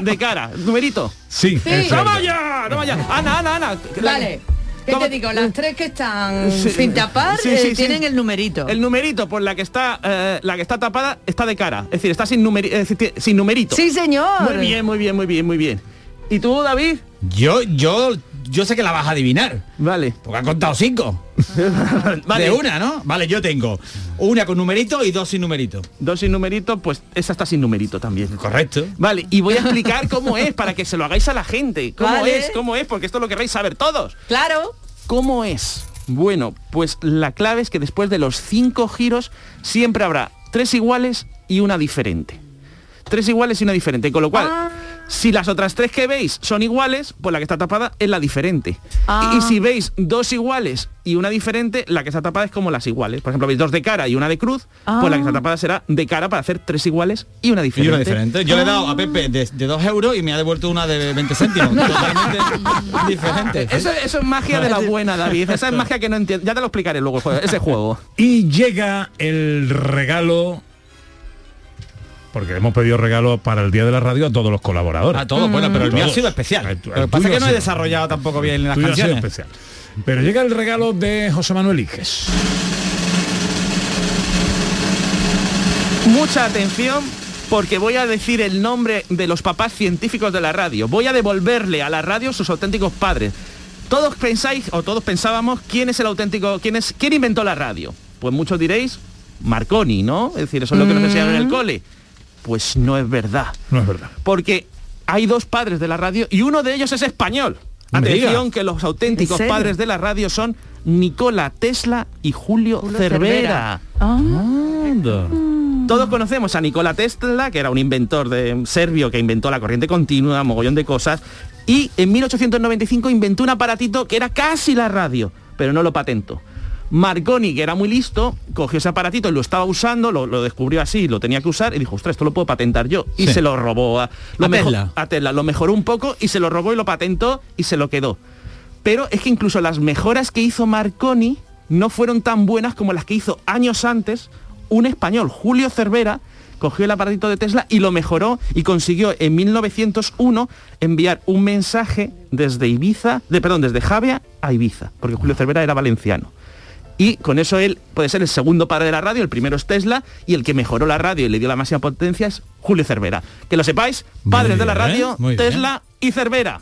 de cara. Numerito. Sí, Sí. eso ¡No es. vaya! ¡No vaya! Ana, Ana, Ana. Vale. ¿Qué te digo? Las tres que están Sí. sin tapar Sí, eh, sí, sí. tienen el numerito. El numerito, pues la que está eh, la que está tapada está de cara. Es decir, está sin, numeri- es decir, tie- sin numerito. Sí, señor. Muy bien, muy bien, muy bien, muy bien. ¿Y tú, David? Yo, yo, yo sé que la vas a adivinar. Vale. Porque han contado cinco. Vale. De una, ¿no? Vale, yo tengo una con numerito y dos sin numerito. Dos sin numerito, pues esa está sin numerito también. Correcto. Vale, y voy a explicar cómo es para que se lo hagáis a la gente. ¿Cómo Vale. es? ¿Cómo es? Porque esto lo querréis saber todos. Claro. ¿Cómo es? Bueno, pues la clave es que después de los cinco giros siempre habrá tres iguales y una diferente. Tres iguales y una diferente. Con lo cual, Ah. Si las otras tres que veis son iguales, pues la que está tapada es la diferente. Ah. Y, y si veis dos iguales y una diferente, la que está tapada es como las iguales. Por ejemplo, veis dos de cara y una de cruz, pues la que está tapada será de cara para hacer tres iguales y una Y diferente. una diferente. Yo le he dado a Pepe de, de dos euros y me ha devuelto una de 20 céntimos. Totalmente diferente. Eso, eso es magia de la buena, David. Esa es magia que no entiendo. Ya te lo explicaré luego, ese juego. Y llega el regalo. Porque hemos pedido regalo para el Día de la Radio a todos los colaboradores. A todos, bueno, pero el mío ha sido especial. El Lo que pasa es que no he desarrollado tampoco bien las tuyo ha sido canciones. especial. Pero llega el regalo de José Manuel Iges. Mucha atención porque voy a decir el nombre de los papás científicos de la radio. Voy a devolverle a la radio sus auténticos padres. Todos pensáis o todos pensábamos quién es el auténtico, quién es quién inventó la radio. Pues muchos diréis Marconi, ¿no? Es decir, eso es lo que nos enseñaron en el cole. Pues no es verdad. No es verdad. Porque hay dos padres de la radio y uno de ellos es español. Atención que los auténticos padres de la radio son Nikola Tesla y Julio, Julio Cervera. Cervera. Todos conocemos a Nikola Tesla, que era un inventor de serbio que inventó la corriente continua, mogollón de cosas, y en 1895 inventó un aparatito que era casi la radio, pero no lo patentó. Marconi, que era muy listo, cogió ese aparatito y lo estaba usando, lo, lo descubrió así, lo tenía que usar y dijo, ostras, esto lo puedo patentar yo. Y Sí. se lo robó a, lo A Tesla. a Tesla. Lo mejoró un poco y se lo robó y lo patentó y se lo quedó. Pero es que incluso las mejoras que hizo Marconi no fueron tan buenas como las que hizo años antes un español, Julio Cervera, cogió el aparatito de Tesla y lo mejoró y consiguió en 1901 enviar un mensaje desde Ibiza, de, perdón, desde Javia a Ibiza, porque Julio Cervera era valenciano. Y con eso él puede ser el segundo padre de la radio, el primero es Tesla, y el que mejoró la radio y le dio la máxima potencia es Julio Cervera. Que lo sepáis, padres de la radio, bien. Tesla y Cervera.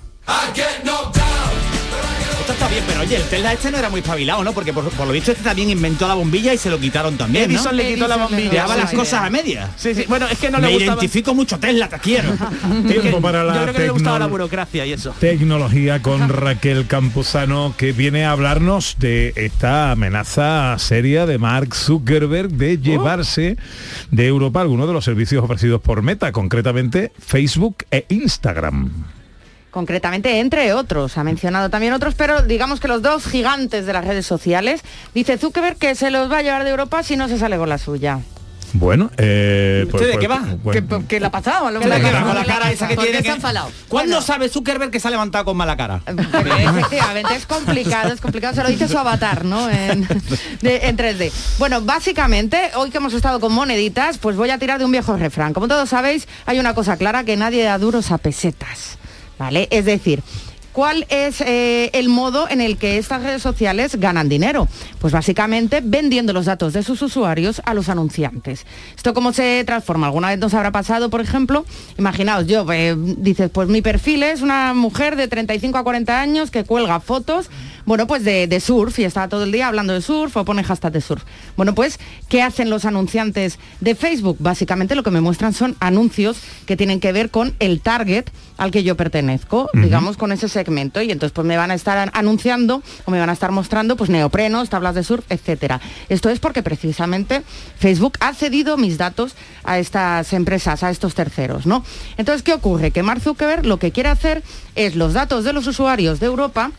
Esto está bien, pero oye, el Tesla este no era muy espabilado, ¿no? Porque por, por lo visto este también inventó la bombilla y se lo quitaron también, ¿no? Edison le quitó la Edison le bombilla. Dejaba Sí, las sí. cosas a medias. Sí, sí. Bueno, es que no le Me gustaba. identifico mucho Tesla, te quiero. Tiempo para la Yo creo que no le gustaba la burocracia y eso. Tecnología con Raquel Campuzano que viene a hablarnos de esta amenaza seria de Mark Zuckerberg de llevarse de Europa algunos de los servicios ofrecidos por Meta, concretamente Facebook e Instagram. Concretamente, entre otros, ha mencionado también otros, pero digamos que los dos gigantes de las redes sociales, dice Zuckerberg que se los va a llevar de Europa si no se sale con la suya. Bueno, eh, pues- ¿Usted de qué pues- va? pues- ¿Qué, qué le ha pasado? ¿Qué queda con la cara esa que ¿Por qué tiene? se? ¿Cuándo sabe Zuckerberg que se ha levantado con mala cara? Pero efectivamente es complicado, es complicado, se lo dice su avatar, ¿no? En, de- en 3D. Bueno, básicamente, hoy que hemos estado con moneditas, pues voy a tirar de un viejo refrán. Como todos sabéis, hay una cosa clara, que nadie da duros a pesetas, ¿vale? Es decir, ¿Cuál es eh, el modo en el que estas redes sociales ganan dinero? Pues básicamente vendiendo los datos de sus usuarios a los anunciantes. ¿Esto cómo se transforma? ¿Alguna vez nos habrá pasado, por ejemplo? Imaginaos, yo, eh, dices, pues mi perfil es una mujer de 35 a 40 años que cuelga fotos, bueno, pues de, de surf y está todo el día hablando de surf o pone hashtag de surf. Bueno, pues, ¿qué hacen los anunciantes de Facebook? Básicamente lo que me muestran son anuncios que tienen que ver con el target al que yo pertenezco, digamos, con ese segmento. Y entonces pues me van a estar an- anunciando o me van a estar mostrando pues neoprenos, tablas de surf, etcétera. Esto es porque precisamente Facebook ha cedido mis datos a estas empresas, a estos terceros, ¿no? Entonces, ¿qué ocurre? Que Mark Zuckerberg lo que quiere hacer es los datos de los usuarios de Europa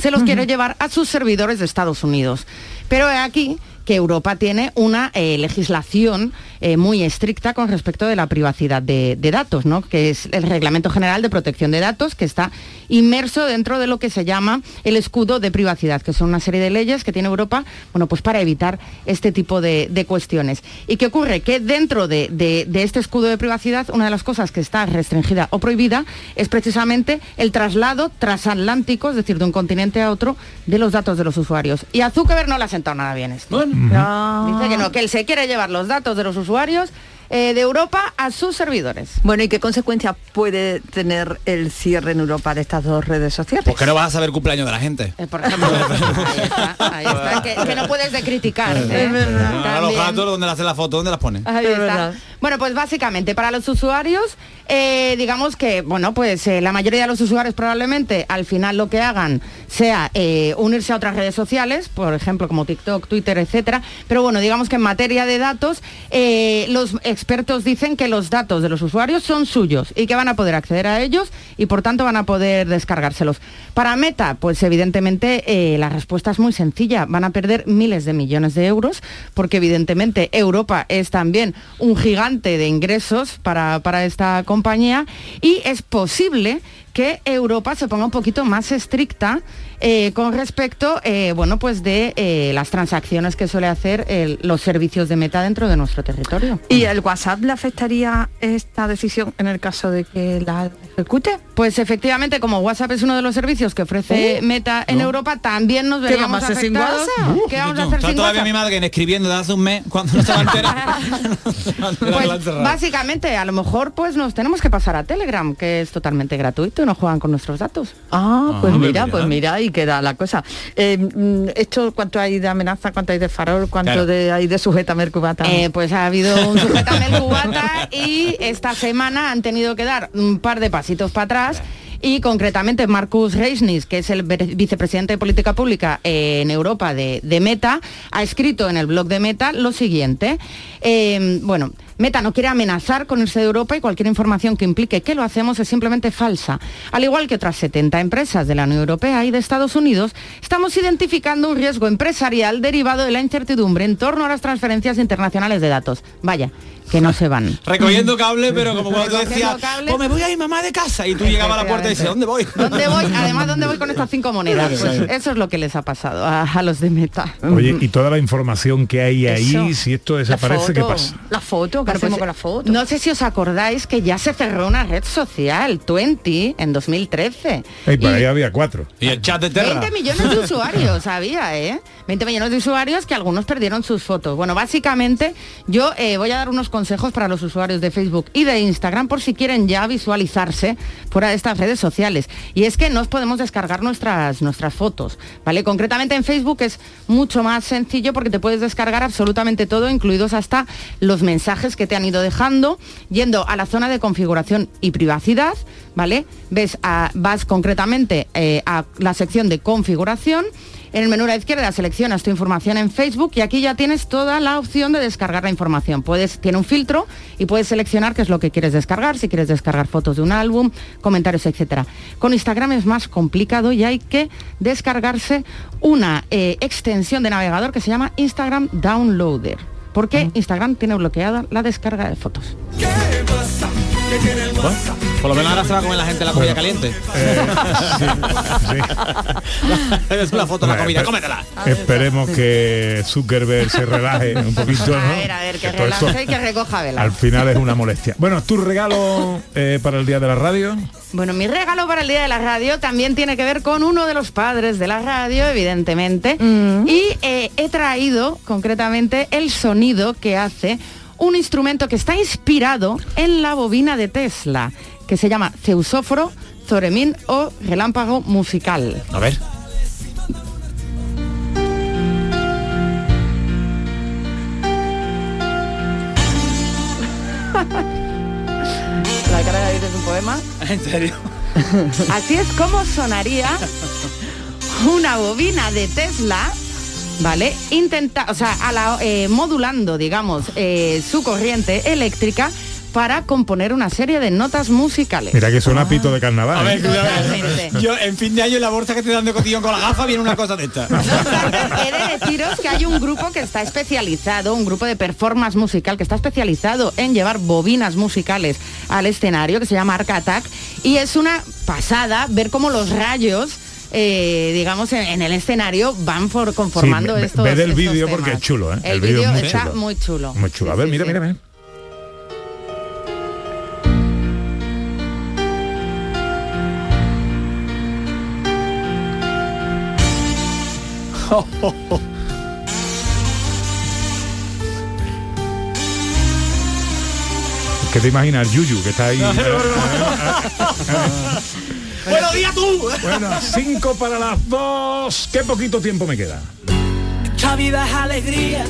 se los quiere llevar a sus servidores de Estados Unidos. Pero aquí que Europa tiene una eh, legislación eh, muy estricta con respecto de la privacidad de, datos, ¿no? que es el Reglamento General de Protección de Datos, que está inmerso dentro de lo que se llama el escudo de privacidad, que son una serie de leyes que tiene Europa bueno, pues para evitar este tipo de, cuestiones. ¿Y qué ocurre? Que dentro de, de- de este escudo de privacidad, una de las cosas que está restringida o prohibida es precisamente el traslado transatlántico, es decir, de un continente a otro, de los datos de los usuarios. Y a Zuckerberg no le ha sentado nada bien esto. Dice que no, que él se quiere llevar los datos de los usuarios eh, de Europa a sus servidores. Bueno, ¿y qué consecuencias puede tener el cierre en Europa de estas dos redes sociales? ¿Por qué no vas a saber el cumpleaños de la gente? Eh, por ejemplo, ahí está, que, que no puedes de criticar. ¿eh? a los gatos, ¿dónde le hacen la foto? ¿Dónde las ponen? Ahí está. Bueno, pues básicamente para los usuarios, eh, digamos que, bueno, pues eh, la mayoría de los usuarios probablemente al final lo que hagan sea eh, unirse a otras redes sociales, por ejemplo como TikTok, Twitter, etcétera. Pero bueno, digamos que en materia de datos, eh, los expertos dicen que los datos de los usuarios son suyos y que van a poder acceder a ellos y por tanto van a poder descargárselos. Para Meta, pues evidentemente eh, la respuesta es muy sencilla. Van a perder miles de millones de euros porque evidentemente Europa es también un gigante de ingresos para, para esta compañía y es posible que Europa se ponga un poquito más estricta eh, con respecto, eh, bueno, pues de eh, las transacciones que suele hacer los servicios de Meta dentro de nuestro territorio. ¿Y el WhatsApp le afectaría esta decisión en el caso de que la ejecute? Pues efectivamente, como WhatsApp es uno de los servicios que ofrece Uh, Meta en no. Europa, también nos ¿Qué veríamos vamos a hacer sin afectados. WhatsApp? ¿Qué vamos a hacer sin todavía WhatsApp? mi madre escribiendo desde hace un mes cuando no estaba entera. Pues básicamente, a lo mejor pues nos tenemos que pasar a Telegram, que es totalmente gratuito y no juegan con nuestros datos. Ah, pues Ah, mira, mira. pues mira, y queda la cosa. Eh, mm, ¿Esto cuánto hay de amenaza, cuánto hay de farol, cuánto Claro. de, hay de sujeta mercubata? Eh, pues ha habido un sujetame el cubata y esta semana han tenido que dar un par de pasitos para atrás. Y concretamente Marcus Reisnis, que es el vicepresidente de política pública en Europa de, Meta, ha escrito en el blog de Meta lo siguiente. Eh, bueno, Meta no quiere amenazar con irse de Europa y cualquier información que implique que lo hacemos es simplemente falsa. Al igual que otras 70 empresas de la Unión Europea y de Estados Unidos, estamos identificando un riesgo empresarial derivado de la incertidumbre en torno a las transferencias internacionales de datos. Vaya, que no se van. Recogiendo cable, pero como cuando tú decías, cable. pues me voy a ir mamá de casa y tú llegabas a la puerta y dices, ¿dónde voy? ¿Dónde voy? Además, ¿dónde voy con estas cinco monedas? Pues eso es lo que les ha pasado a, a los de Meta. Oye, y toda la información que hay ahí, Eso. si esto desaparece, ¿qué pasa? La foto, ¿qué Bueno, hacemos pues, con la foto? No sé si os acordáis que ya se cerró una red social, 20, en 2013. Ey, por Y ahí había cuatro. Y el chat de Terra. 20 millones de usuarios había, ¿eh? 20 millones de usuarios que algunos perdieron sus fotos. Bueno, básicamente yo eh, voy a dar unos consejos para los usuarios de Facebook y de Instagram por si quieren ya visualizarse fuera de estas redes sociales. Y es que nos podemos descargar nuestras, nuestras fotos, ¿vale? Concretamente en Facebook es mucho más sencillo porque te puedes descargar absolutamente todo, incluidos hasta los mensajes que te han ido dejando, yendo a la zona de configuración y privacidad, ¿vale? Ves vas concretamente eh, a la sección de configuración. En el menú a la izquierda seleccionas tu información en Facebook y aquí ya tienes toda la opción de descargar la información. Puedes, tiene un filtro y puedes seleccionar qué es lo que quieres descargar, si quieres descargar fotos de un álbum, comentarios, etcétera. Con Instagram es más complicado y hay que descargarse una eh, extensión de navegador que se llama Instagram Downloader. porque Instagram tiene bloqueada la descarga de fotos. Bueno, por lo menos ahora se va a comer la gente la comida caliente. es una foto de la comida, cómetela. Esperemos que Zuckerberg se relaje un poquito, ¿no? A ver, a ver, que relaje y que recoja vela. Al final es una molestia. Bueno, tu regalo eh, para el día de la radio. Bueno, mi regalo para el Día de la Radio también tiene que ver con uno de los padres de la radio, evidentemente. Y eh, he traído concretamente el sonido que hace un instrumento que está inspirado en la bobina de Tesla, que se llama Zeusóforo, Zoremín o Relámpago Musical. A ver. La cara de dices un poema. ¿En serio? Así es como sonaría una bobina de Tesla, ¿vale? Intenta, o sea, a la- eh, modulando, digamos, eh, su corriente eléctrica para componer una serie de notas musicales. Mira que suena pito de carnaval. A ver, ¿eh? Yo en fin de año en la bolsa que te dan de cotillón con la gafa viene una cosa de esta. He de deciros que hay un grupo que está especializado, un grupo de performance musical que está especializado en llevar bobinas musicales al escenario, que se llama Arc Attack, y es una pasada ver cómo los rayos, eh, digamos, en, en el escenario van for- conformando Sí, ve- estos ved el estos vídeo porque es chulo, ¿eh? El, El vídeo es está chulo. muy chulo. Muy chulo. A Sí, ver, sí, mira, sí. mira, mira. ¿Qué te imaginas, Yuyu, que está ahí? ¡Buenos días tú! bueno, cinco para las dos. ¿Qué poquito tiempo me queda? Esta vida es alegría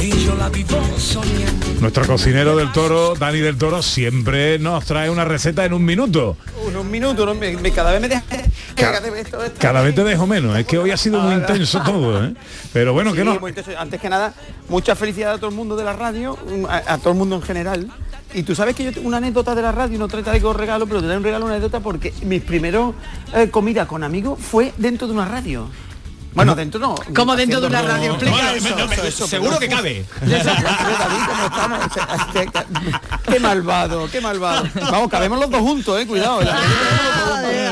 y yo la vivo soñando. Nuestro cocinero del toro, Dani del Toro, siempre nos trae una receta en un minuto. Unos minutos, ¿no? Me- me- cada vez me deja... cada vez Cada te dejo menos. Es que hoy ha sido muy intenso todo, ¿eh? Pero bueno, Sí, que no. Antes que nada, mucha felicidad a todo el mundo de la radio, a, a todo el mundo en general. Y tú sabes que yo tengo una anécdota de la radio, no te traigo regalo, pero te traigo un regalo, una anécdota, porque mis primeros eh, comida con amigos fue dentro de una radio. Bueno, dentro no. ¿Cómo dentro de una radio? Explica Bueno, eso. me- me- Eso, eso, seguro pero- que cabe. Qué- malvado, qué malvado. Vamos, cabemos los dos juntos, eh, cuidado.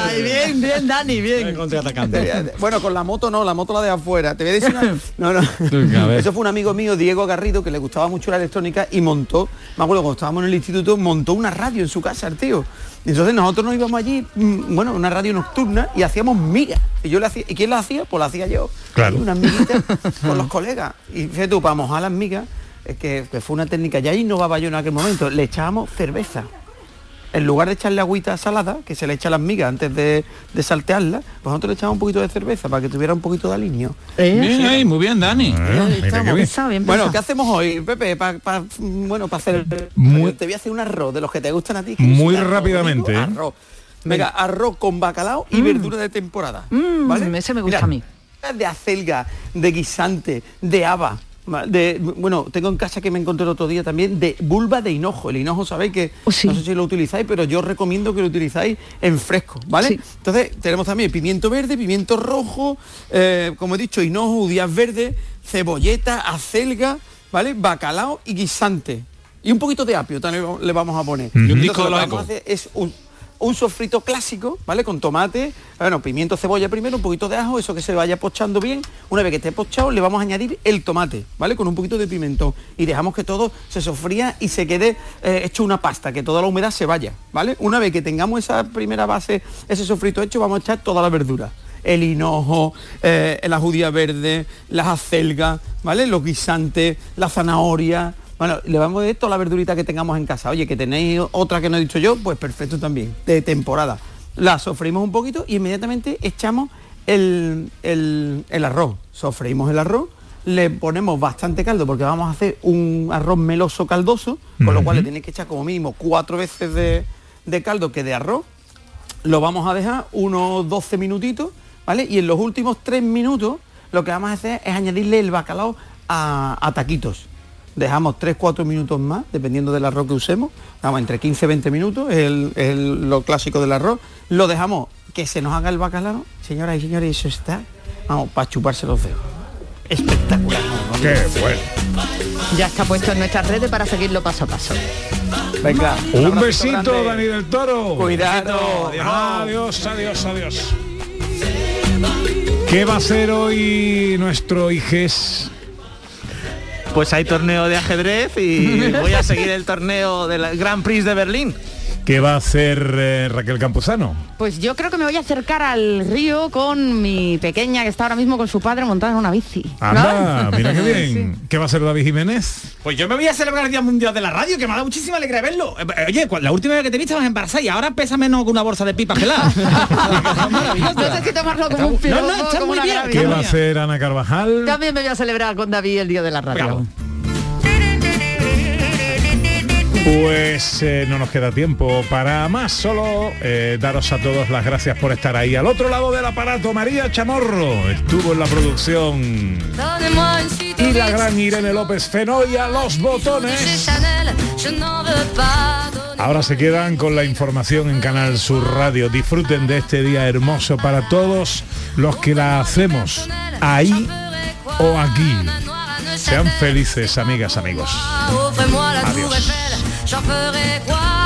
Ay, bien, bien, Dani, bien. Bueno, con la moto no, la moto la de afuera. Te voy a decir una... No, no. Eso fue un amigo mío, Diego Garrido, que le gustaba mucho la electrónica y montó, me acuerdo cuando estábamos en el instituto, montó una radio en su casa, el tío. Entonces nosotros nos íbamos allí, mm, bueno, una radio nocturna y hacíamos migas. Y yo le hacía, ¿y quién la hacía? Pues la hacía yo. Claro. Y Unas miguitas con los colegas. Y fíjate tú, para mojar las migas, que, que fue una técnica, ya innovaba yo en aquel momento, le echábamos cerveza en lugar de echarle agüita salada, que se le echa a las migas antes de, de saltearla, pues nosotros le echamos un poquito de cerveza para que tuviera un poquito de alineo. Bien, ahí, muy bien, Dani. Bueno, ¿qué hacemos hoy, Pepe? Pa- pa- bueno, para hacer... Muy- Te voy a hacer un arroz de los que te gustan a ti. que Muy arroz, rápidamente, digo, ¿eh? Arroz. Venga, arroz con bacalao y verdura de temporada. ¿vale? ese me gusta Mira, a mí. De acelga, de guisante, de haba. De, bueno, tengo en casa que me encontré el otro día también de vulva de hinojo. El hinojo sabéis que no sé si lo utilizáis, pero yo recomiendo que lo utilizáis en fresco, ¿vale? Entonces tenemos también pimiento verde, pimiento rojo, eh, como he dicho, hinojo, judías verdes, cebolleta, acelga, ¿vale? Bacalao y guisante. Y un poquito de apio también le vamos a poner. Entonces, lo que vamos a hacer es un, un sofrito clásico, ¿vale? Con tomate, bueno, pimiento, cebolla primero, un poquito de ajo, eso que se vaya pochando bien. Una vez que esté pochado, le vamos a añadir el tomate, ¿vale? Con un poquito de pimentón. Y dejamos que todo se sofría y se quede eh, hecho una pasta, que toda la humedad se vaya, ¿vale? Una vez que tengamos esa primera base, ese sofrito hecho, vamos a echar toda la verdura. El hinojo, eh, la judía verde, las acelgas, ¿vale? Los guisantes, la zanahoria, bueno, le vamos a dar toda la verdurita que tengamos en casa. Oye, que tenéis otra que no he dicho yo, pues perfecto también, de temporada. La sofreímos un poquito y inmediatamente echamos el, el- el arroz. Sofreímos el arroz, le ponemos bastante caldo porque vamos a hacer un arroz meloso caldoso, con lo cual le tenéis que echar como mínimo cuatro veces de, de caldo que de arroz. Lo vamos a dejar unos 12 minutitos, ¿vale? Y en los últimos tres minutos lo que vamos a hacer es añadirle el bacalao a, a taquitos. Dejamos 3-4 minutos más, dependiendo del arroz que usemos. Vamos, entre 15 y 20 minutos, es, el- es el- lo clásico del arroz. Lo dejamos que se nos haga el bacalao. Señoras y señores, eso está, vamos, para chuparse los dedos. espectacular. Qué bueno. Ya está puesto en nuestras redes para seguirlo paso a paso. Venga. Un besito, Dani del Toro. Cuidado. Adiós, adiós, adiós. ¿Qué va a hacer hoy nuestro IGES? Pues hay torneo de ajedrez y voy a seguir el torneo del Grand Prix de Berlín. ¿Qué va a hacer eh, Raquel Campuzano? Pues yo creo que me voy a acercar al río con mi pequeña que está ahora mismo con su padre montada en una bici. Anda, mira qué bien. ¿Qué va a hacer David Jiménez? Pues yo me voy a celebrar el Día Mundial de la Radio, que me ha dado muchísima alegría verlo. Eh, eh, Oye, la última vez que te vi estabas embarazada y ahora pesa menos que una bolsa de pipa pelada. No sé si tomarlo como un piropo, no, está como muy una bien. gravia. ¿Qué va a hacer Ana Carvajal? También me voy a celebrar con David el Día de la Radio. Pues eh, no nos queda tiempo para más, solo eh, daros a todos las gracias por estar ahí. Al otro lado del aparato, María Chamorro estuvo en la producción. Y la gran Irene López Fenoy a los botones. Ahora se quedan con la información en Canal Sur Radio. Disfruten de este día hermoso para todos los que la hacemos ahí o aquí. Sean felices, amigas, amigos. Adiós. J'en ferai quoi?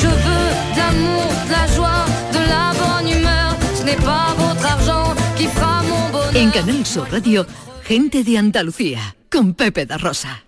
Je veux de l'amour, de la joie, de la bonne humeur. Ce n'est pas votre argent qui fera mon bonheur. En Canal Sur Radio, gente de Andalucía, con Pepe da Rosa.